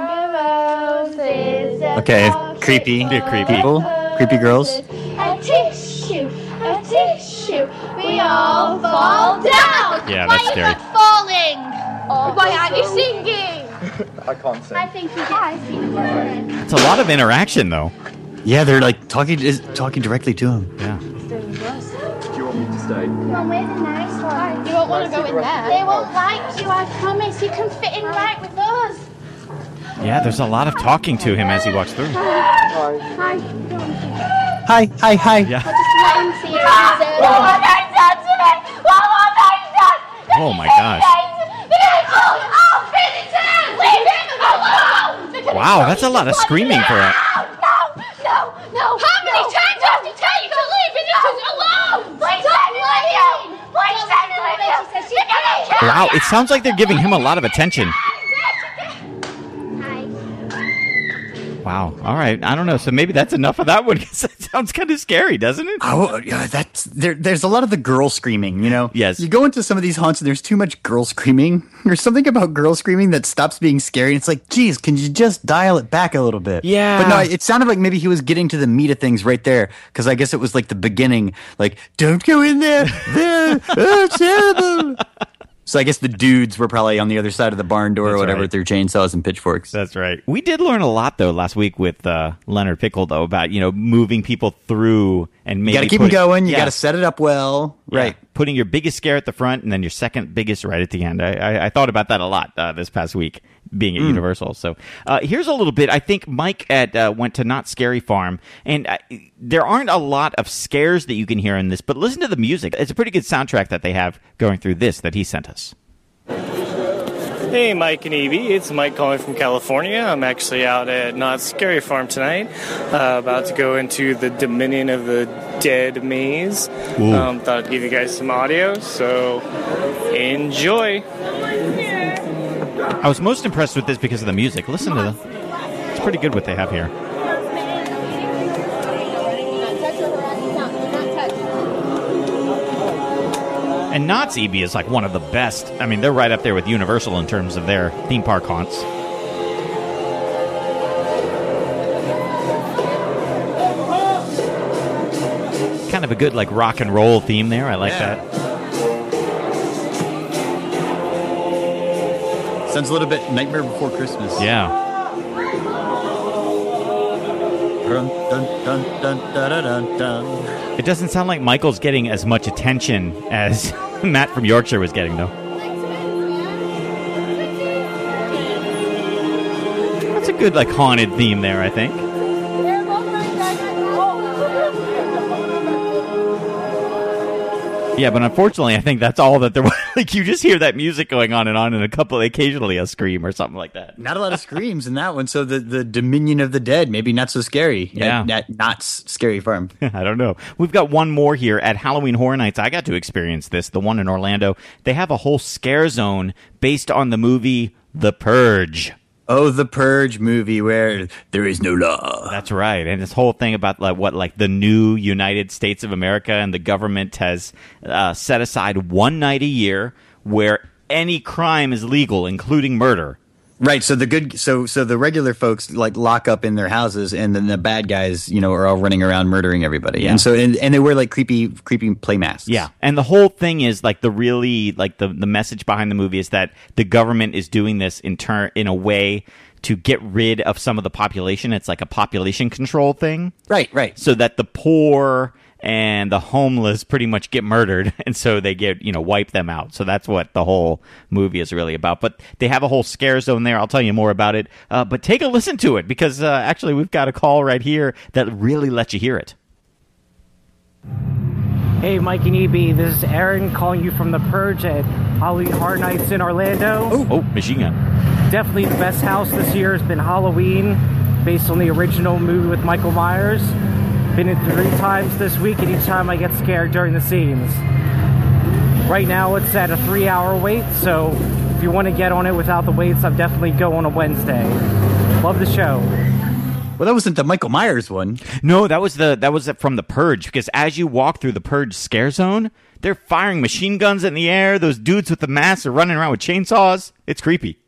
Okay. Creepy. creepy. People. Creepy girls. A tissue, a tissue. We all fall down. Yeah, Why that's are you scary. not falling? Why aren't you singing? I can't sing. I think you can. See the different end. It's a lot of interaction, though. Yeah, they're like talking is talking directly to him. Yeah. Do you want me to stay? Come on, we're the nice ones. You won't want to go in there. They won't like you, I promise. You can fit in right with us. Yeah, there's a lot of talking to him as he walks through. Hi. Hi, hi, hi. Yeah. Just let him see it. One more time, done to me. One more time, done. Oh my gosh. I'll finish it. Leave him alone. Wow, that's a lot of screaming for it. No, no, no. How many times have to tell you to leave Vinicius alone? Please let me with you. Please let me with you. You're gonna kill Wow, it sounds like they're giving him a lot of attention. Wow. All right. I don't know. So maybe that's enough of that one. that sounds kind of scary, doesn't it? Oh, yeah, that's there. There's a lot of the girl screaming. You know. Yes. You go into some of these haunts and there's too much girl screaming. There's something about girl screaming that stops being scary. It's like, geez, can you just dial it back a little bit? Yeah. But no, it sounded like maybe he was getting to the meat of things right there because I guess it was like the beginning. Like, don't go in there. There. Oh, terrible. So I guess the dudes were probably on the other side of the barn door or whatever right. with their chainsaws and pitchforks. That's right. We did learn a lot though last week with uh, Leonard Pickle though about you know moving people through and maybe you got to keep them going. You got to set it up well. Yeah. Right. Putting your biggest scare at the front and then your second biggest right at the end. I, I, I thought about that a lot uh, this past week being at Universal. So uh, here's a little bit. I think Mike at uh, went to Knott's Scary Farm, and uh, there aren't a lot of scares that you can hear in this, but listen to the music. It's a pretty good soundtrack that they have going through this that he sent us. Hey, Mike and EB. It's Mike calling from California. I'm actually out at Knott's Scary Farm tonight, uh, about to go into the Dominion of the Dead maze. Um, thought I'd give you guys some audio, so enjoy. I was most impressed with this because of the music. Listen to the. It's pretty good what they have here. And Knott's EB is like one of the best. I mean, they're right up there with Universal in terms of their theme park haunts. Kind of a good like rock and roll theme there. I like Yeah. that. Sounds a little bit Nightmare Before Christmas. Yeah. It doesn't sound like Michael's getting as much attention as Matt from Yorkshire was getting, though. That's a good, like, haunted theme there, I think. Yeah, but unfortunately, I think that's all that there was. like, you just hear that music going on and on, and a couple, occasionally a scream or something like that. Not a lot of screams in that one. So the, the Dominion of the Dead, maybe not so scary. Yeah. At Knott's Scary Farm. I don't know. We've got one more here at Halloween Horror Nights. I got to experience this, the one in Orlando. They have a whole scare zone based on the movie The Purge. Oh, the Purge movie where there is no law. That's right. And this whole thing about like what like the new United States of America and the government has uh, set aside one night a year where any crime is legal, including murder. Right. So the good, so so the regular folks like lock up in their houses, and then the bad guys, you know, are all running around murdering everybody. Yeah. And so and, and they wear like creepy creepy play masks. Yeah, and the whole thing is like the really like the the message behind the movie is that the government is doing this in turn in a way to get rid of some of the population. It's like a population control thing, Right. Right. so that the poor and the homeless pretty much get murdered, and so they get you know wipe them out. So that's what the whole movie is really about. But they have a whole scare zone there. I'll tell you more about it. Uh, but take a listen to it because uh, actually we've got a call right here that really lets you hear it. Hey, Mike and EB, this is Aaron calling you from the Purge at Halloween Horror Nights in Orlando. Oh, oh, machine gun. Definitely the best house this year has been Halloween, based on the original movie with Michael Myers. Been in three times this week, and each time I get scared during the scenes. Right now, it's at a three hour wait, so if you want to get on it without the waits, I'd definitely go on a Wednesday. Love the show. Well, that wasn't the Michael Myers one. No, that was the that was from the Purge because as you walk through the Purge scare zone, they're firing machine guns in the air. Those dudes with the masks are running around with chainsaws. It's creepy.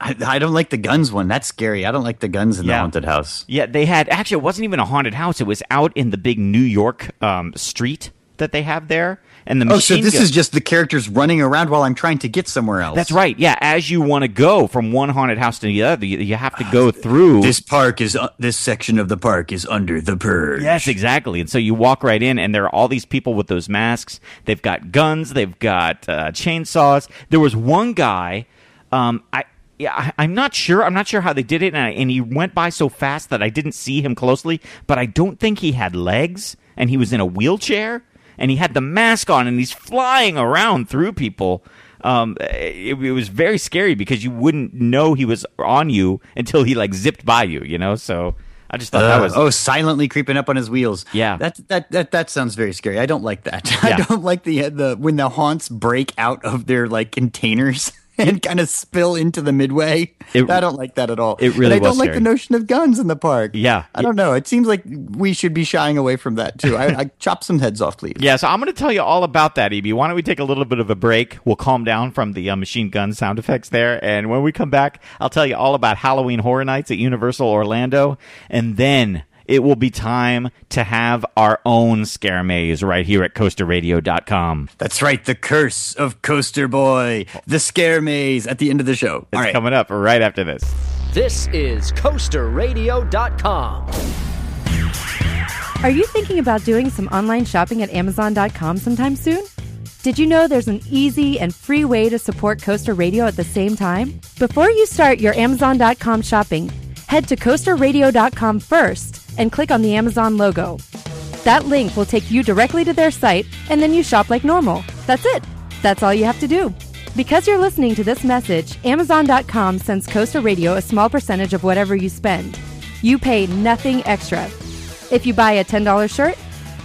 I, I don't like the guns one. That's scary. I don't like the guns in the haunted house. Yeah, they had actually it wasn't even a haunted house. It was out in the big New York um, street that they have there, and the Oh, so this gun- is just the characters running around while I'm trying to get somewhere else. That's right. Yeah, as you want to go from one haunted house to the other, you, you have to go through. This park is uh, this section of the park is under the purge. Yes, exactly. And so you walk right in, and there are all these people with those masks. They've got guns. They've got uh, chainsaws. There was one guy. Um, I. Yeah, I, I'm not sure. I'm not sure how they did it, and, I, and he went by so fast that I didn't see him closely. But I don't think he had legs, and he was in a wheelchair, and he had the mask on, and he's flying around through people. Um, it, it was very scary because you wouldn't know he was on you until he like zipped by you. You know, so I just thought that Uh, was oh, silently creeping up on his wheels. Yeah. that that that that sounds very scary. I don't like that. Yeah. I don't like the the when the haunts break out of their like containers and kind of spill into the midway. It- I don't like that at all. it really and I don't like the notion of guns in the park. Yeah. I don't know. It seems like we should be shying away from that too. I, I chop some heads off, please. Yeah, so I'm going to tell you all about that, EB. Why don't we take a little bit of a break? We'll calm down from the uh, machine gun sound effects there. And when we come back, I'll tell you all about Halloween Horror Nights at Universal Orlando. And then it will be time to have our own scare maze right here at coasterradio.com. That's right. The curse of Coaster Boy, the scare maze at the end of the show. It's all right. coming up right after this. This is CoasterRadio.com. Are you thinking about doing some online shopping at Amazon.com sometime soon? Did you know there's an easy and free way to support Coaster Radio at the same time? Before you start your Amazon.com shopping, head to coasterradio.com first and click on the Amazon logo. That link will take you directly to their site, and then you shop like normal. That's it. That's all you have to do. Because you're listening to this message, Amazon.com sends Coaster Radio a small percentage of whatever you spend. You pay nothing extra. If you buy a $10 shirt,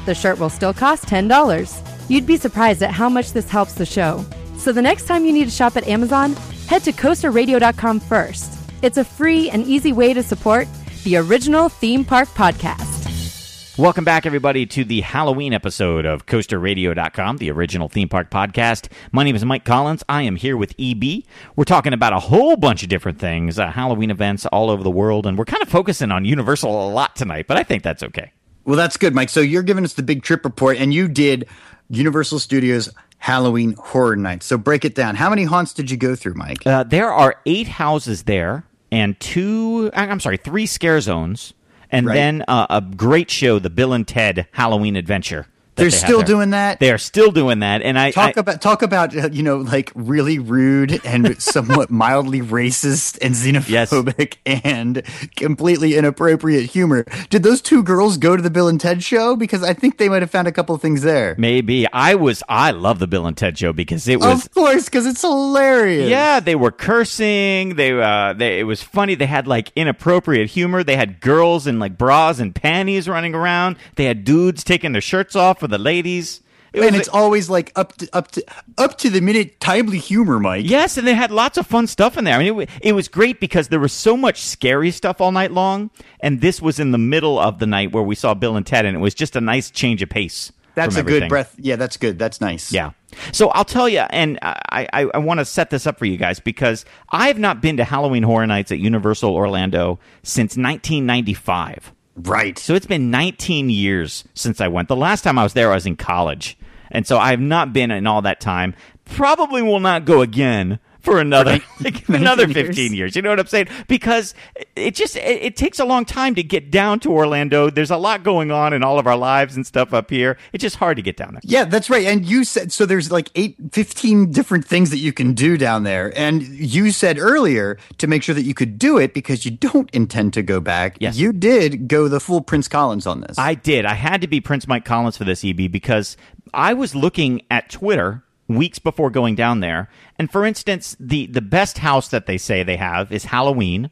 the shirt will still cost $10. You'd be surprised at how much this helps the show. So the next time you need to shop at Amazon, head to coasterradio.com first. It's a free and easy way to support the original theme park podcast. Welcome back, everybody, to the Halloween episode of CoasterRadio.com, the original theme park podcast. My name is Mike Collins. I am here with EB. We're talking about a whole bunch of different things, uh, Halloween events all over the world, and we're kind of focusing on Universal a lot tonight, but I think that's okay. Well, that's good, Mike. So you're giving us the big trip report, and you did Universal Studios Halloween Horror Nights. So break it down. How many haunts did you go through, Mike? Uh, there are eight houses there, and two, I'm sorry, three scare zones, and Right. then uh, a great show, the Bill and Ted Halloween Adventure. They're they still there. doing that? They are still doing that, and I Talk I- about talk about uh, you know like really rude and somewhat mildly racist and xenophobic and completely inappropriate humor. Did those two girls go to the Bill and Ted show? Because I think they might have found a couple things there. Maybe I was. I love the Bill and Ted show because it was. Of course, because it's hilarious. Yeah, they were cursing. They, uh, they, it was funny. They had like inappropriate humor. They had girls in like bras and panties running around. They had dudes taking their shirts off for the ladies. It and it's always like up to up to up to the minute timely humor, Mike. Yes, and they had lots of fun stuff in there. I mean, it, wa- it was great because there was so much scary stuff all night long, and this was in the middle of the night where we saw Bill and Ted, and it was just a nice change of pace. That's a good breath. Yeah, that's good. That's nice. Yeah. So I'll tell you, and I, I, I want to set this up for you guys because I have not been to Halloween Horror Nights at Universal Orlando since 1995. Right. So it's been 19 years since I went. The last time I was there, I was in college. And so I have not been in all that time. Probably will not go again for another like, another 15 years. You know what I'm saying? Because it just it, it takes a long time to get down to Orlando. There's a lot going on in all of our lives and stuff up here. It's just hard to get down there. Yeah, that's right. And you said so there's like eight, 15 different things that you can do down there. And you said earlier to make sure that you could do it because you don't intend to go back. Yes. You did go the full Prince Collins on this. I did. I had to be Prince Mike Collins for this EB because I was looking at Twitter weeks before going down there. And for instance, the the best house that they say they have is Halloween.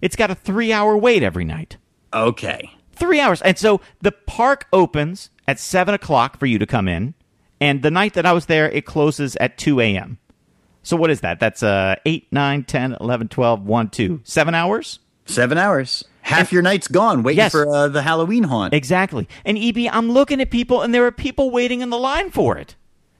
It's got a three hour wait every night. Okay. Three hours. And so the park opens at seven o'clock for you to come in. And the night that I was there, it closes at 2 a.m. So what is that? That's uh, 8, 9, 10, 11, 12, 1, 2, 7 hours? Seven hours. Half your night's gone waiting Yes. for uh, the Halloween haunt. Exactly. And EB, I'm looking at people, and there are people waiting in the line for it.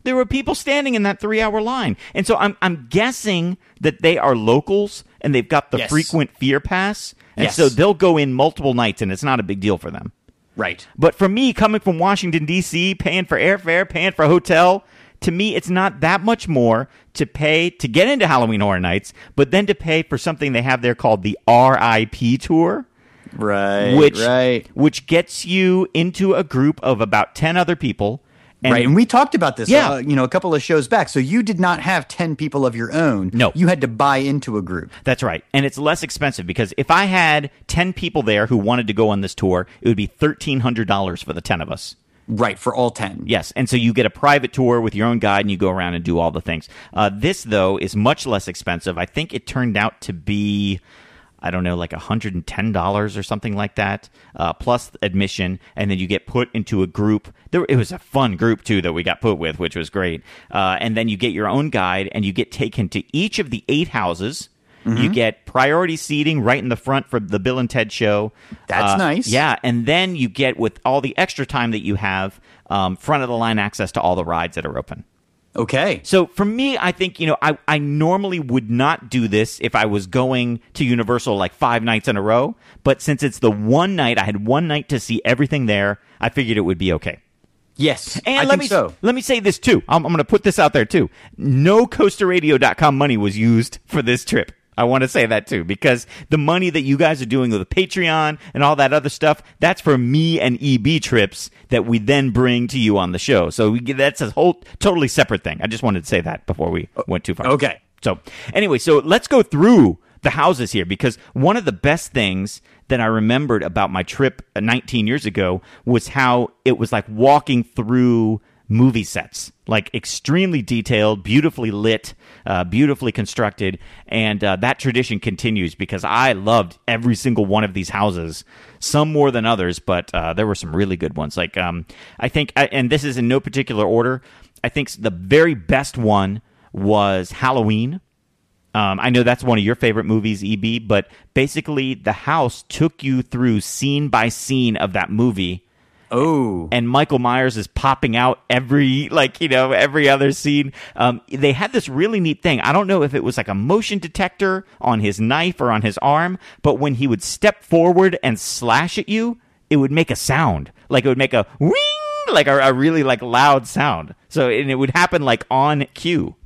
There were people standing in that three hour line. And so I'm, I'm guessing that they are locals and they've got the Yes. frequent fear pass. And Yes. so they'll go in multiple nights, and it's not a big deal for them. Right. But for me, coming from Washington, D.C., paying for airfare, paying for hotel, to me, it's not that much more to pay to get into Halloween Horror Nights, but then to pay for something they have there called the RIP tour. Right. Which, right. which gets you into a group of about 10 other people. Right. And we talked about this, Yeah. uh, you know, a couple of shows back. So you did not have 10 people of your own. No. You had to buy into a group. That's right. And it's less expensive because if I had 10 people there who wanted to go on this tour, it would be $1,300 for the 10 of us. Right. For all 10. Yes, and so you get a private tour with your own guide, and you go around and do all the things. Uh, this, though, is much less expensive. I think it turned out to be, I don't know, like hundred and ten dollars or something like that, uh, plus admission, and then you get put into a group. There, it was a fun group too that we got put with, which was great. Uh, and then you get your own guide, and you get taken to each of the eight houses. You Mhm. get priority seating right in the front for the Bill and Ted show. That's Uh, nice. Yeah, and then you get with all the extra time that you have, um, front of the line access to all the rides that are open. Okay. So for me, I think you know I I normally would not do this if I was going to Universal like five nights in a row. But since it's the one night, I had one night to see everything there. I figured it would be okay. Yes. And I let me so. let me say this too. I'm, I'm going to put this out there too. No CoasterRadio.com money was used for this trip. I want to say that too because the money that you guys are doing with the Patreon and all that other stuff, that's for me and EB trips that we then bring to you on the show. So we, that's a whole totally separate thing. I just wanted to say that before we went too far. Okay. So anyway, so let's go through the houses here because one of the best things that I remembered about my trip uh, 19 years ago was how it was like walking through movie sets, like extremely detailed, beautifully lit, uh, beautifully constructed, and uh, that tradition continues because I loved every single one of these houses. Some more than others, but uh, there were some really good ones. Like um, I think, and this is in no particular order. I think the very best one was Halloween. Um, I know that's one of your favorite movies, EB, but basically the house took you through scene by scene of that movie. Oh. And Michael Myers is popping out every, like, you know, every other scene. Um, they had this really neat thing. I don't know if it was like a motion detector on his knife or on his arm, but when he would step forward and slash at you, it would make a sound. Like it would make a ring, like a, a really like loud sound. So, and it would happen like on cue.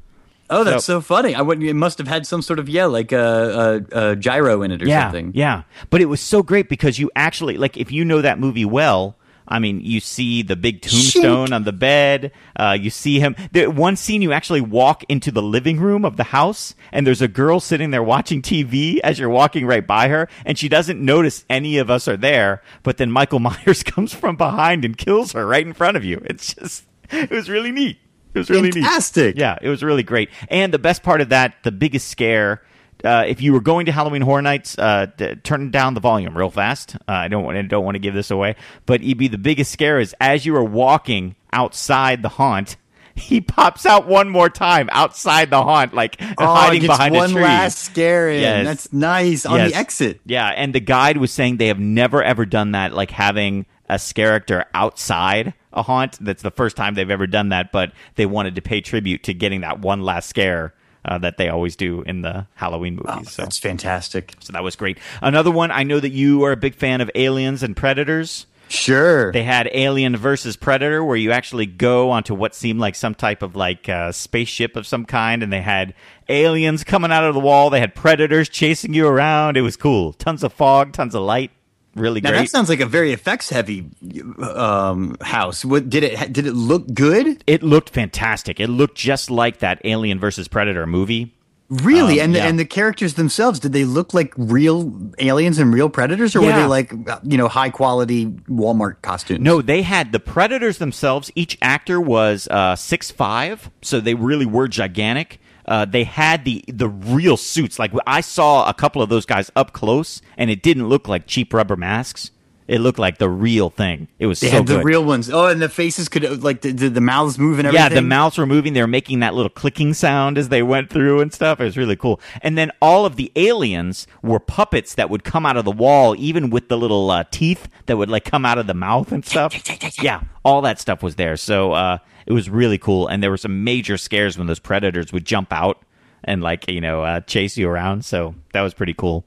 Oh, that's so, so funny. I wouldn't. It must have had some sort of yeah, like a, a, a gyro in it or yeah, something. Yeah, but it was so great because you actually like if you know that movie well. I mean, you see the big tombstone on the bed. Uh, you see him. There, one scene, you actually walk into the living room of the house, and there's a girl sitting there watching TV as you're walking right by her, and she doesn't notice any of us are there. But then Michael Myers comes from behind and kills her right in front of you. It's just, it was really neat. It was really Fantastic. neat. Yeah, it was really great. And the best part of that, the biggest scare. Uh, if you were going to Halloween Horror Nights, uh, d- turn down the volume real fast. Uh, I don't want I don't want to give this away, but EB, the biggest scare is as you are walking outside the haunt. He pops out one more time outside the haunt, like oh, hiding behind one a tree. last scare in. Yes. That's nice on Yes. the exit. Yeah, and the guide was saying they have never ever done that, like having a character outside a haunt. That's the first time they've ever done that, but they wanted to pay tribute to getting that one last scare. Uh, that they always do in the Halloween movies. so That's fantastic. so that was great. Another one, I know that you are a big fan of Aliens and Predators. Sure. They had Alien versus Predator, where you actually go onto what seemed like some type of like uh, spaceship of some kind, and they had aliens coming out of the wall. They had predators chasing you around. It was cool. Tons of fog, tons of light. Really Now great. that sounds like a very effects heavy um, house. What did it did it look good? it looked fantastic. It looked just like that Alien versus Predator movie. Really? Um, and the, yeah. and the characters themselves did they look like real aliens and real predators or were they like you know high quality Walmart costumes? No, they had the Predators themselves. Each actor was uh, six five, so they really were gigantic. Uh, they had the the real suits. Like I saw a couple of those guys up close, and it didn't look like cheap rubber masks. It looked like the real thing. It was They so had the good. real ones. Oh, and the faces could like the, the, the mouths move and everything. Yeah, the mouths were moving. They were making that little clicking sound as they went through and stuff. It was really cool. And then all of the aliens were puppets that would come out of the wall, even with the little uh, teeth that would like come out of the mouth and stuff. yeah, all that stuff was there. So uh, it was really cool. And there were some major scares when those predators would jump out and like you know uh, chase you around. So that was pretty cool.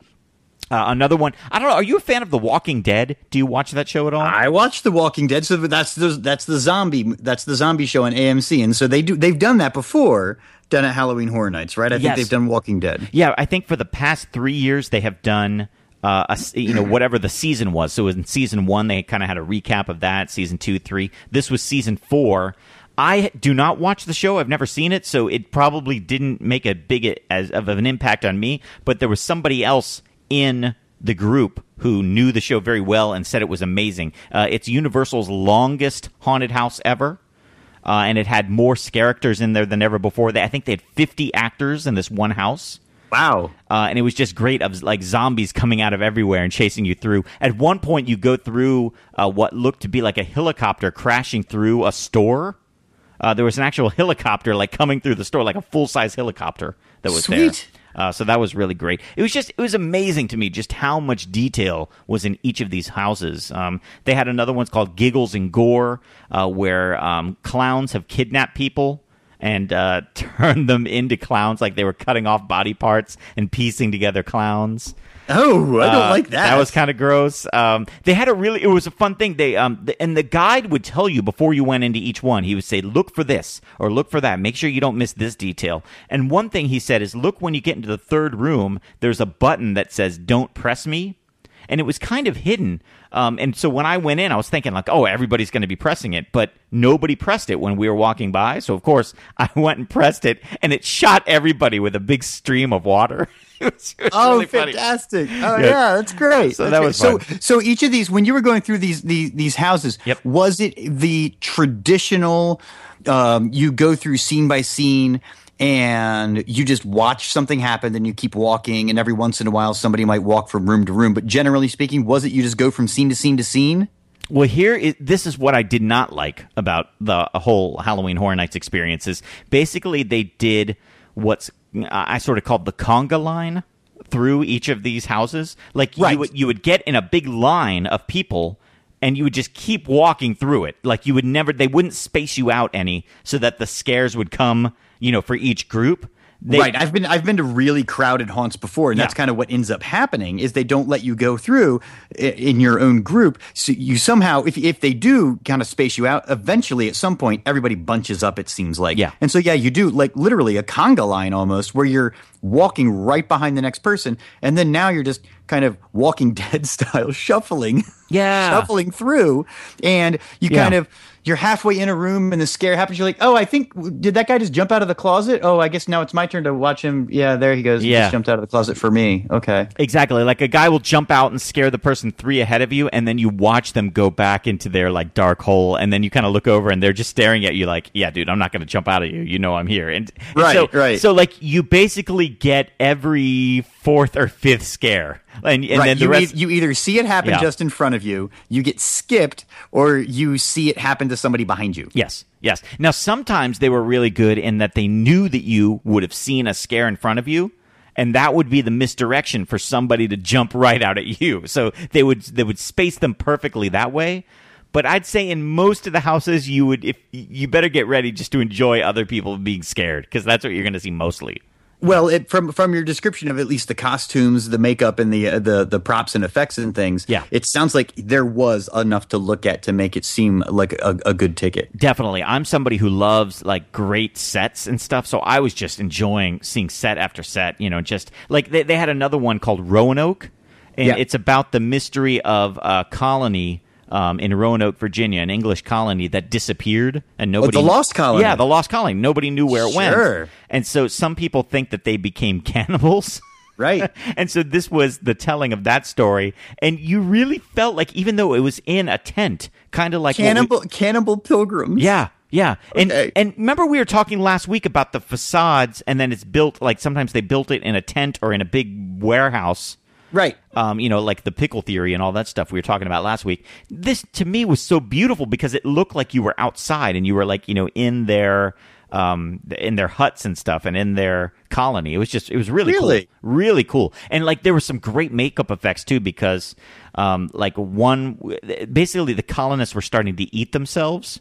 Uh, another one. I don't know. Are you a fan of The Walking Dead? Do you watch that show at all? I watched The Walking Dead, so that's the that's the zombie that's the zombie show on AMC, and so they do they've done that before, done at Halloween Horror Nights, right? I think they've done Walking Dead. Yeah, I think for the past three years they have done uh, a you know whatever the season was. So in season one they kind of had a recap of that. Season two, three. This was season four. I do not watch the show. I've never seen it, so it probably didn't make a big as of an impact on me. But there was somebody else in the group who knew the show very well and said it was amazing. Uh, it's Universal's longest haunted house ever uh, and it had more characters in there than ever before. They, I think they had 50 actors in this one house. Wow. Uh, and it was just great of like zombies coming out of everywhere and chasing you through. At one point, you go through uh, what looked to be like a helicopter crashing through a store. Uh, there was an actual helicopter like coming through the store, like a full size helicopter that was there. Uh, so that was really great. It was just it was amazing to me just how much detail was in each of these houses. Um, they had another one's called Giggles and Gore, uh, where um, clowns have kidnapped people and uh, turned them into clowns, like they were cutting off body parts and piecing together clowns. Oh, I don't Uh, like that. That was kind of gross. Um, they had a really, it was a fun thing. They, um, the, and the guide would tell you before you went into each one, he would say, look for this or look for that. Make sure you don't miss this detail. And one thing he said is, look when you get into the third room, there's a button that says, don't press me. And it was kind of hidden. Um, and so when I went in, I was thinking like, oh, everybody's going to be pressing it, but nobody pressed it when we were walking by. So of course I went and pressed it and it shot everybody with a big stream of water. It was- it was Oh, really funny. fantastic! Oh, Yeah. yeah, that's great. So That's that was so. fun. So each of these, when you were going through these these, these houses, was it the traditional? Um, you go through scene by scene. And you just watch something happen, then you keep walking, and every once in a while somebody might walk from room to room. But generally speaking, was it you just go from scene to scene to scene? Well, here is, this is what I did not like about the whole Halloween Horror Nights experience. Is basically they did what's I sort of called the conga line through each of these houses. Like you would you would get in a big line of people. And you would just keep walking through it. Like you would never, they wouldn't space you out any so that the scares would come, you know, for each group. They, right. I've been I've been to really crowded haunts before, and that's kind of what ends up happening is they don't let you go through in your own group. So you somehow, if if they do kind of space you out, eventually at some point everybody bunches up. It seems like. Yeah. And so yeah, you do like literally a conga line almost, where you're walking right behind the next person, and then now you're just kind of Walking Dead style shuffling. Yeah. shuffling through, and you Yeah. kind of you're halfway in a room and the scare happens. You're like, oh, I think did that guy just jump out of the closet? Oh, I guess now it's my turn to watch him. Yeah, there he goes. He Yeah. just jumped out of the closet for me. Okay. Exactly. Like a guy will jump out and scare the person three ahead of you, and then you watch them go back into their like dark hole, and then you kind of look over and they're just staring at you like, "Yeah, dude, I'm not going to jump out of you. You know I'm here." And, and Right, so, right. So like you basically get every fourth or fifth scare, and, and right. then the you, rest. e- you either see it happen Yeah. just in front of you, you get skipped, or you see it happen to somebody behind you. Yes, yes. Now, sometimes they were really good in that they knew that you would have seen a scare in front of you, and that would be the misdirection for somebody to jump right out at you. So they would they would space them perfectly that way. But I'd say in most of the houses, you would if you better get ready just to enjoy other people being scared because that's what you're going to see mostly. Well, it, from from your description of at least the costumes, the makeup, and the uh, the the props and effects and things, yeah, it sounds like there was enough to look at to make it seem like a, a good ticket. Definitely. I'm somebody who loves like great sets and stuff. So I was just enjoying seeing set after set, you know, just like they, they had another one called Roanoke. And Yeah. it's about the mystery of a colony um, in Roanoke, Virginia, an English colony that disappeared and nobody. the Lost Colony. Yeah, the Lost Colony. Nobody knew where it Sure. went. And so some people think that they became cannibals. Right. and so this was the telling of that story. And you really felt like, even though it was in a tent, kind of like what we- Cannibal Cannibal Pilgrims. yeah, yeah. And and remember we were talking last week about the facades and then it's built like sometimes they built it in a tent or in a big warehouse. Right. Um, you know, like the pickle theory and all that stuff we were talking about last week. This to me was so beautiful because it looked like you were outside and you were like, you know, in their um in their huts and stuff and in their colony. It was just it was really Really? cool. Really cool. And like there were some great makeup effects too because um like one basically the colonists were starting to eat themselves.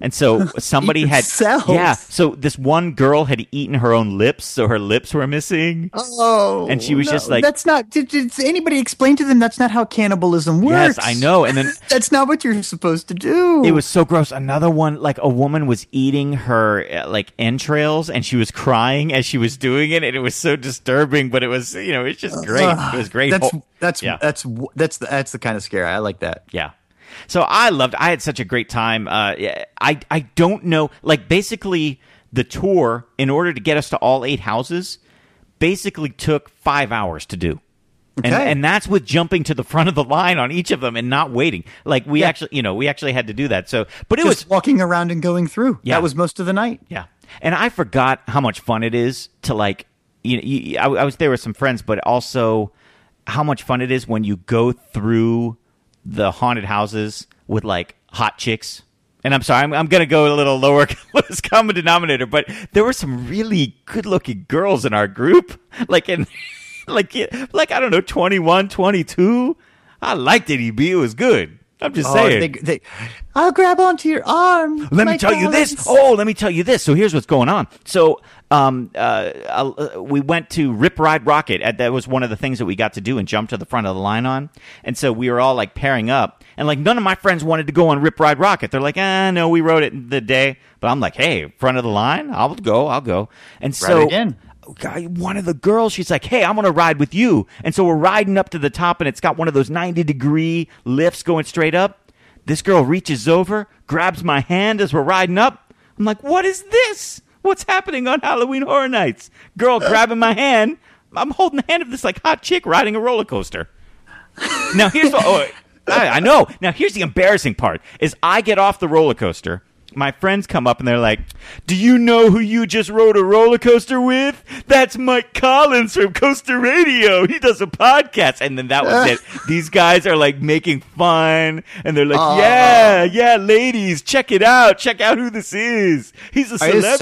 And so somebody had yeah. So this one girl had eaten her own lips, so her lips were missing. Oh, and she was no, just like, "That's not." Did, did anybody explain to them that's not how cannibalism works? Yes, I know. And then that's not what you're supposed to do. It was so gross. Another one, like a woman was eating her uh, like entrails, and she was crying as she was doing it, and it was so disturbing. But it was, you know, it's just great. Ugh, it was great. That's that's yeah. that's that's the, that's the kind of scare I like. That Yeah. So I loved. I had such a great time. Uh, I I don't know. Like basically, the tour in order to get us to all eight houses, basically took five hours to do. And, and that's with jumping to the front of the line on each of them and not waiting. Like we Yeah. actually, you know, we actually had to do that. So, but it just was walking around and going through. Yeah. That was most of the night. Yeah, and I forgot how much fun it is to like. You know, you, I, I was there with some friends, but also how much fun it is when you go through the haunted houses with like hot chicks. And I'm sorry, I'm, I'm going to go a little lower common denominator, but there were some really good looking girls in our group. Like in, like, like I don't know, 21, 22. I liked it, EB. It was good. I'm just Oh, saying. they- they- I'll grab onto your arm. Let me my tell you this. Oh, let me tell you this. So here's what's going on. So um, uh, uh, we went to Rip Ride Rockit. Uh, That was one of the things that we got to do and jump to the front of the line on. And so we were all like pairing up. And like none of my friends wanted to go on Rip Ride Rockit. They're like, ah, no, we rode it the day. But I'm like, hey, front of the line, I'll go, I'll go. And Ride so again. Guy, one of the girls, she's like, "Hey, I'm gonna ride with you." And so we're riding up to the top, and it's got one of those 90 degree lifts going straight up. This girl reaches over, grabs my hand as we're riding up. I'm like, "What is this? What's happening on Halloween Horror Nights?" Girl grabbing my hand. I'm holding the hand of this like hot chick riding a roller coaster. Now here's what oh, I, I know. Now here's the embarrassing part: is I get off the roller coaster. My friends come up and they're like, "Do you know who you just rode a roller coaster with? That's Mike Collins from Coaster Radio. He does a podcast." And then that was it. These guys are like making fun, and they're like. "Yeah, yeah, ladies, check it out. Check out who this is. He's a celebrity."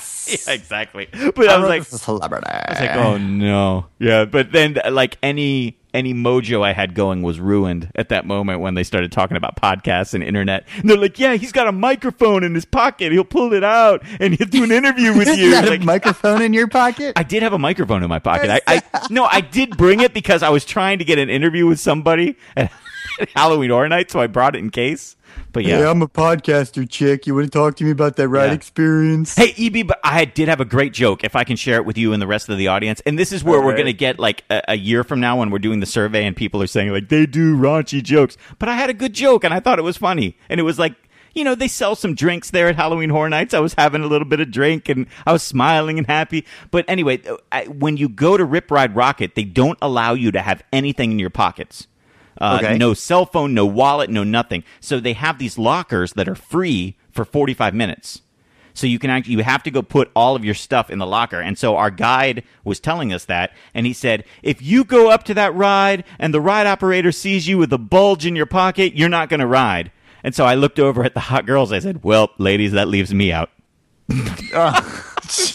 yeah, exactly. But I was like, celebrity. I was like, oh no, yeah. But then, like any any mojo I had going was ruined at that moment when they started talking about podcasts and internet. And they're like, yeah, he's got a microphone in his pocket. He'll pull it out and he'll do an interview with you. Like, a microphone in your pocket? I did have a microphone in my pocket. I, I no, I did bring it because I was trying to get an interview with somebody at Halloween Horror Night, so I brought it in case. But yeah, Hey, I'm a podcaster, chick. You want to talk to me about that ride Yeah. experience? Hey, EB, but I did have a great joke. If I can share it with you and the rest of the audience, and this is where All we're right. going to get like a, a year from now when we're doing the survey and people are saying like they do raunchy jokes, but I had a good joke and I thought it was funny, and it was like. You know, they sell some drinks there at Halloween Horror Nights. I was having a little bit of drink and I was smiling and happy. But anyway, uh, I, when you go to Rip Ride Rockit, they don't allow you to have anything in your pockets. Uh, Okay. No cell phone, no wallet, no nothing. So they have these lockers that are free for 45 minutes. So you can actually you have to go put all of your stuff in the locker. And so our guide was telling us that and he said, "If you go up to that ride and the ride operator sees you with a bulge in your pocket, you're not going to ride." And so I looked over at the hot girls. I said, "Well, ladies, that leaves me out."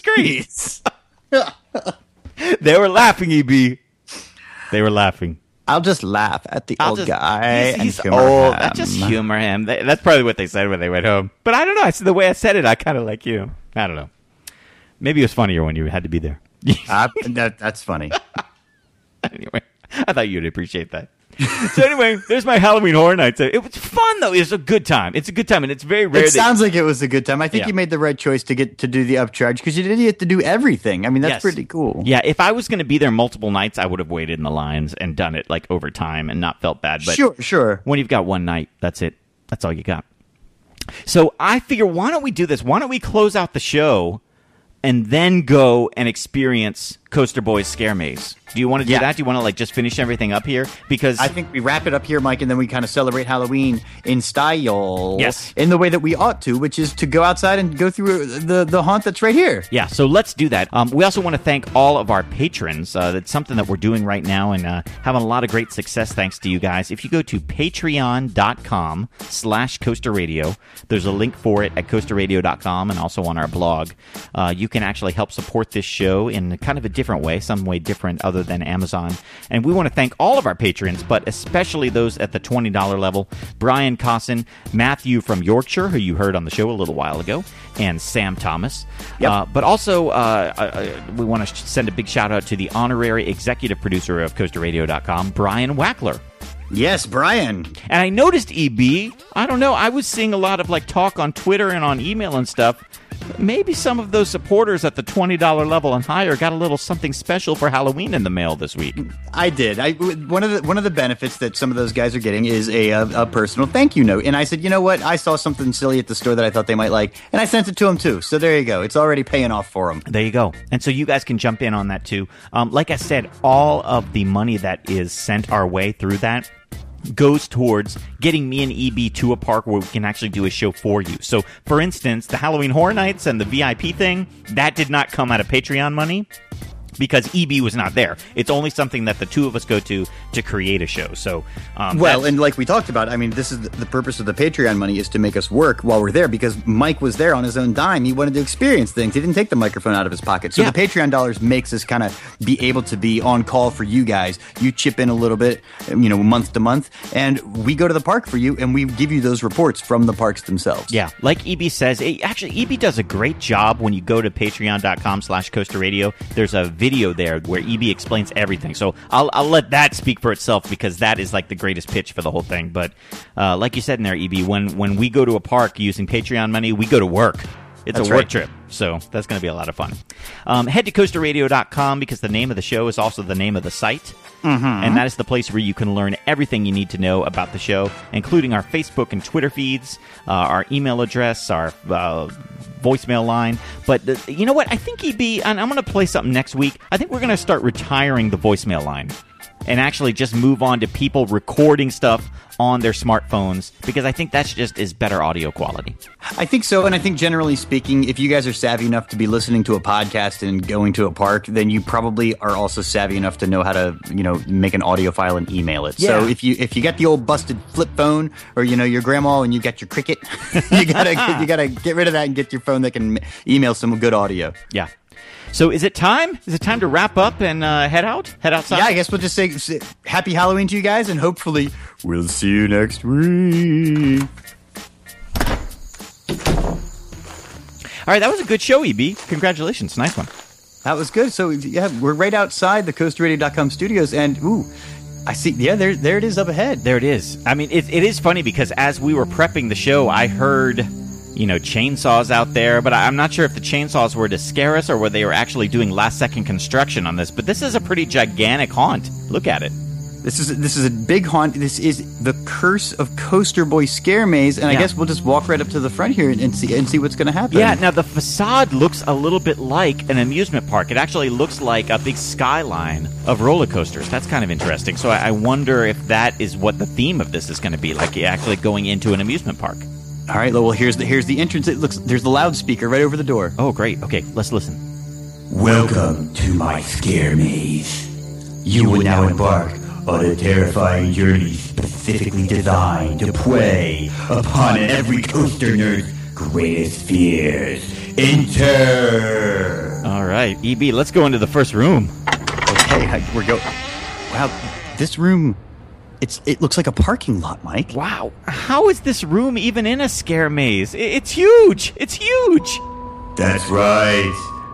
great. they were laughing, EB. They were laughing. I'll just laugh at the I'll old just- guy he's, and he's old. him. Just humor him. That's probably what they said when they went home. But I don't know. I said the way I said it, I kind of like you. I don't know. Maybe it was funnier when you had to be there. Uh, that, that's funny. anyway, I thought you'd appreciate that. so anyway, there's my Halloween Horror Nights. It was fun though. It was a good time. It's a good time, and it's very rare. It that- sounds like it was a good time. I think Yeah. you made the right choice to get to do the upcharge because you didn't get to do everything. I mean, that's Yes. pretty cool. Yeah, if I was going to be there multiple nights, I would have waited in the lines and done it like over time and not felt bad. But Sure, sure. When you've got one night, that's it. That's all you got. So I figure, why don't we do this? Why don't we close out the show and then go and experience Coaster Boys Scare Maze? Do you want to do Yeah. that? Do you want to like just finish everything up here? Because I think we wrap it up here, Mike, and then we kind of celebrate Halloween in style. Yes. In the way that we ought to, which is to go outside and go through the, the haunt that's right here. Yeah, so let's do that. Um, we also want to thank all of our patrons. Uh, that's something that we're doing right now and uh, having a lot of great success thanks to you guys. If you go to patreon.com slash coaster radio, there's a link for it at coasterradio.com and also on our blog. Uh, you can actually help support this show in kind of a different way, some way different other than Amazon. And we want to thank all of our patrons, but especially those at the $20 level Brian Cosson, Matthew from Yorkshire, who you heard on the show a little while ago, and Sam Thomas. Yep. Uh, but also, uh, uh, uh, we want to send a big shout out to the honorary executive producer of CoasterRadio.com, Brian Wackler. Yes, Brian. And I noticed EB. I don't know. I was seeing a lot of like talk on Twitter and on email and stuff. Maybe some of those supporters at the twenty dollar level and higher got a little something special for Halloween in the mail this week. I did. I one of the one of the benefits that some of those guys are getting is a, a, a personal thank you note. And I said, you know what? I saw something silly at the store that I thought they might like, and I sent it to them too. So there you go. It's already paying off for them. There you go. And so you guys can jump in on that too. Um, like I said, all of the money that is sent our way through that goes towards getting me and EB to a park where we can actually do a show for you. So, for instance, the Halloween Horror Nights and the VIP thing, that did not come out of Patreon money. Because EB was not there. It's only something that the two of us go to to create a show. So, um, well, and like we talked about, I mean, this is the, purpose of the Patreon money is to make us work while we're there because Mike was there on his own dime. He wanted to experience things. He didn't take the microphone out of his pocket. So Yeah. the Patreon dollars makes us kind of be able to be on call for you guys. You chip in a little bit, you know, month to month, and we go to the park for you and we give you those reports from the parks themselves. Yeah, like EB says, eh, actually EB does a great job when you go to patreon.com slash Coaster Radio. There's a video there where EB explains everything. So I'll, I'll let that speak for itself because that is like the greatest pitch for the whole thing. But uh, like you said in there, EB, when, when we go to a park using Patreon money, we go to work. It's That's a work right. trip. So that's going to be a lot of fun. Um, head to coasterradio.com because the name of the show is also the name of the site. Mhm. And that is the place where you can learn everything you need to know about the show, including our Facebook and Twitter feeds, uh, our email address, our uh, voicemail line. But the, you know what? I think EB, and I'm going to play something next week. I think we're going to start retiring the voicemail line and actually just move on to people recording stuff on their smartphones because I think that's just is better audio quality. I think so, and I think generally speaking, if you guys are savvy enough to be listening to a podcast and going to a park, then you probably are also savvy enough to know how to, you know, make an audio file and email it. So if you if you got the old busted flip phone, or you know your grandma and you got your cricket, you gotta you gotta get rid of that and get your phone that can email some good audio. Yeah. So is it time? Is it time to wrap up and uh, head out? Head outside? Yeah, I guess we'll just say, happy Halloween to you guys, and hopefully we'll see you next week. All right, that was a good show, EB. Congratulations. Nice one. That was good. So yeah, we're right outside the coasterradio.com studios, and ooh, I see. Yeah, there, there it is up ahead. There it is. I mean, it, it is funny because as we were prepping the show, I heard, you know, chainsaws out there, but I'm not sure if the chainsaws were to scare us or whether they were actually doing last second construction on this. But this is a pretty gigantic haunt. Look at it. This is this is a big haunt. This is the curse of Coaster Boy Scare Maze, and I guess we'll just walk right up to the front here and, and see and see what's going to happen. Yeah, now the facade looks a little bit like an amusement park. It actually looks like a big skyline of roller coasters. That's kind of interesting. So I, I wonder if that is what the theme of this is going to be, like actually going into an amusement park. All right. Well, here's the here's the entrance. It looks there's the loudspeaker right over the door. Oh, great. Okay, let's listen. Welcome to my scare maze. You will now embark on a terrifying journey specifically designed to prey upon every coaster nerd's greatest fears. Enter! All right, EB, let's go into the first room. Okay, I, we're go. Wow, this room, it's it looks like a parking lot, Mike. Wow, how is this room even in a scare maze? It's huge. It's huge. That's right,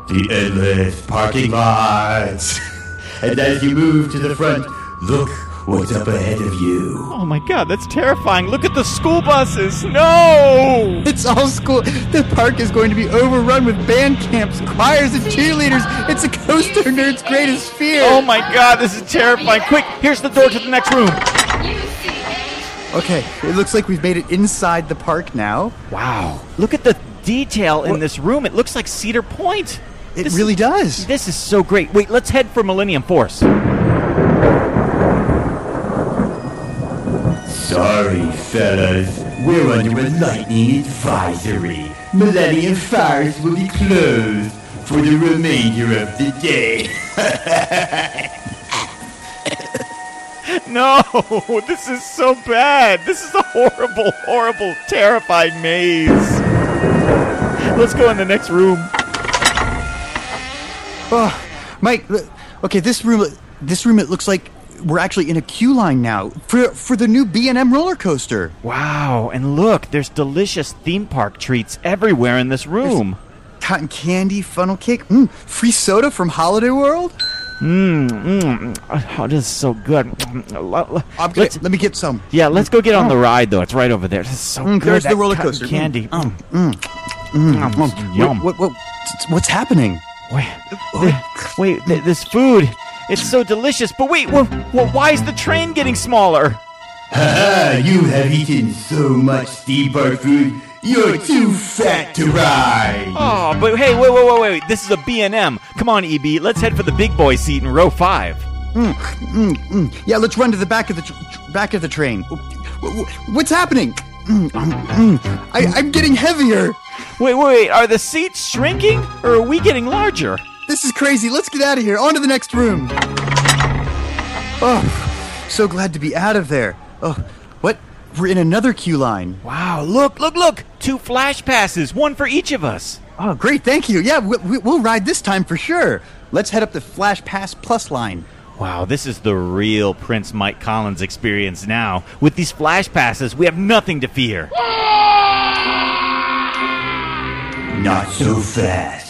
the endless parking lots. and as you move to the front, look what's up ahead of you. Oh my god, that's terrifying. Look at the school buses. No! It's all school. The park is going to be overrun with band camps, choirs, and cheerleaders. It's a coaster nerd's greatest fear. Oh my god, this is terrifying. Quick, here's the door to the next room. Okay, it looks like we've made it inside the park now. Wow. Look at the detail in this room. It looks like Cedar Point. It really does. This is so great. Wait, let's head for Millennium Force. Sorry, fellas. We're under a lightning advisory. Millennium Force will be closed for the remainder of the day. No, this is so bad. This is a horrible, horrible, terrifying maze. Let's go in the next room. Oh, Mike. Okay, this room. This room. It looks like we're actually in a queue line now for for the new B and M roller coaster. Wow, and look, there's delicious theme park treats everywhere in this room. Cotton candy, funnel cake, mm, free soda from Holiday World. Mmm, mmm. Oh, this is so good. Mm, Let- I'm gonna, let me get some. Yeah, let's go get on Oh. the ride though. It's right over there. This is so Mm, good. there's the roller coaster. Mm, candy. mm, mm, mm, mm. yum. What, what, what- what's happening? Wait, wait, th- this food. It's so delicious. But wait, wh- wh- why is the train getting smaller? Haha, you have eaten so much park food, you're too fat to ride. Oh, but hey, wait, wait, wait, wait. This is a B&M. Come on, EB. Let's head for the big boy seat in row five. Mm, mm, mm. Yeah, let's run to the back of the tr- back of the train. Wh- wh- What's happening? Mm, um, mm. I, I'm getting heavier. Wait, wait, wait. Are the seats shrinking or are we getting larger? This is crazy. Let's get out of here. On to the next room. Oh, so glad to be out of there. Oh, what? We're in another queue line. Wow, look, look, look! Two flash passes, one for each of us. Oh, great. Thank you. Yeah, we, we, we'll ride this time for sure. Let's head up the Flash Pass Plus line. Wow, this is the real Prince Mike Collins experience now. With these flash passes, we have nothing to fear. Not so fast.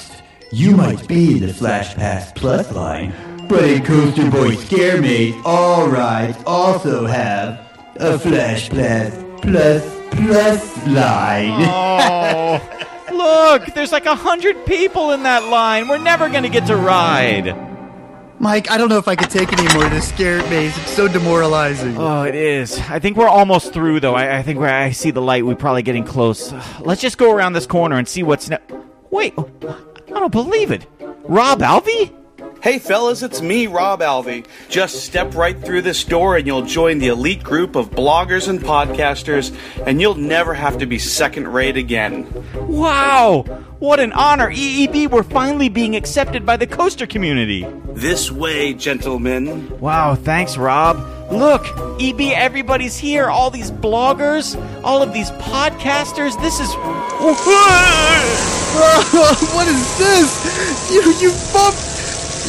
You might be in the Flash Pass Plus line, but in Coaster Boy Scare Maze, all rides also have a Flash Pass Plus Plus line. Oh, look, there's like a hundred people in that line. We're never gonna get to ride. Mike, I don't know if I could take any more of this scare maze. It's so demoralizing. Oh, it is. I think we're almost through, though. I, I think where I see the light, we're probably getting close. Let's just go around this corner and see what's. Ne- Wait, I don't believe it. Robb Alvey? Hey fellas, it's me, Robb Alvey. Just step right through this door and you'll join the elite group of bloggers and podcasters, and you'll never have to be second rate again. Wow! What an honor! EB, we're finally being accepted by the coaster community. This way, gentlemen. Wow, thanks, Robb. Look, EB, everybody's here. All these bloggers, all of these podcasters. This is. what is this? You you bumped.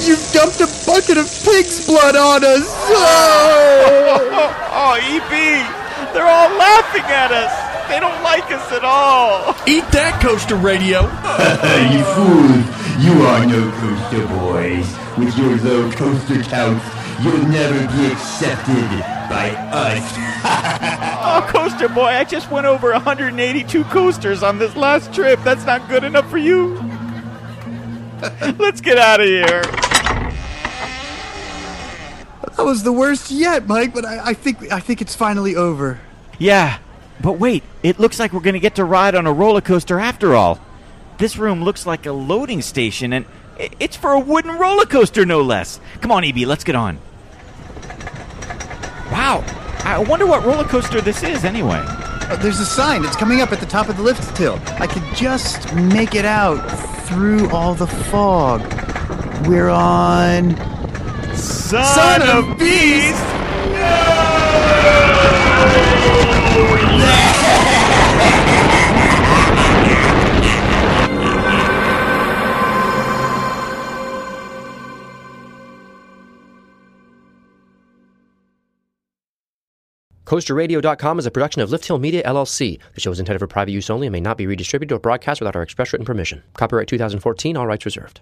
You dumped a bucket of pig's blood on us. Oh, oh, EB, they're all laughing at us. They don't like us at all. Eat that coaster radio. you fools! You are no coaster boys. With your low coaster counts, you'll never be accepted by us. oh, coaster boy, I just went over 182 coasters on this last trip. That's not good enough for you. Let's get out of here. That was the worst yet, Mike. But I, I think I think it's finally over. Yeah, but wait, it looks like we're going to get to ride on a roller coaster after all. This room looks like a loading station, and it's for a wooden roller coaster, no less. Come on, EB, let's get on. Wow, I wonder what roller coaster this is, anyway. Uh, there's a sign. It's coming up at the top of the lift hill. I could just make it out through all the fog. We're on. Son, Son of, Beast! CoasterRadio.com is a production of Lift Hill Media LLC. The show is intended for private use only and may not be redistributed or broadcast without our express written permission. Copyright 2014, all rights reserved.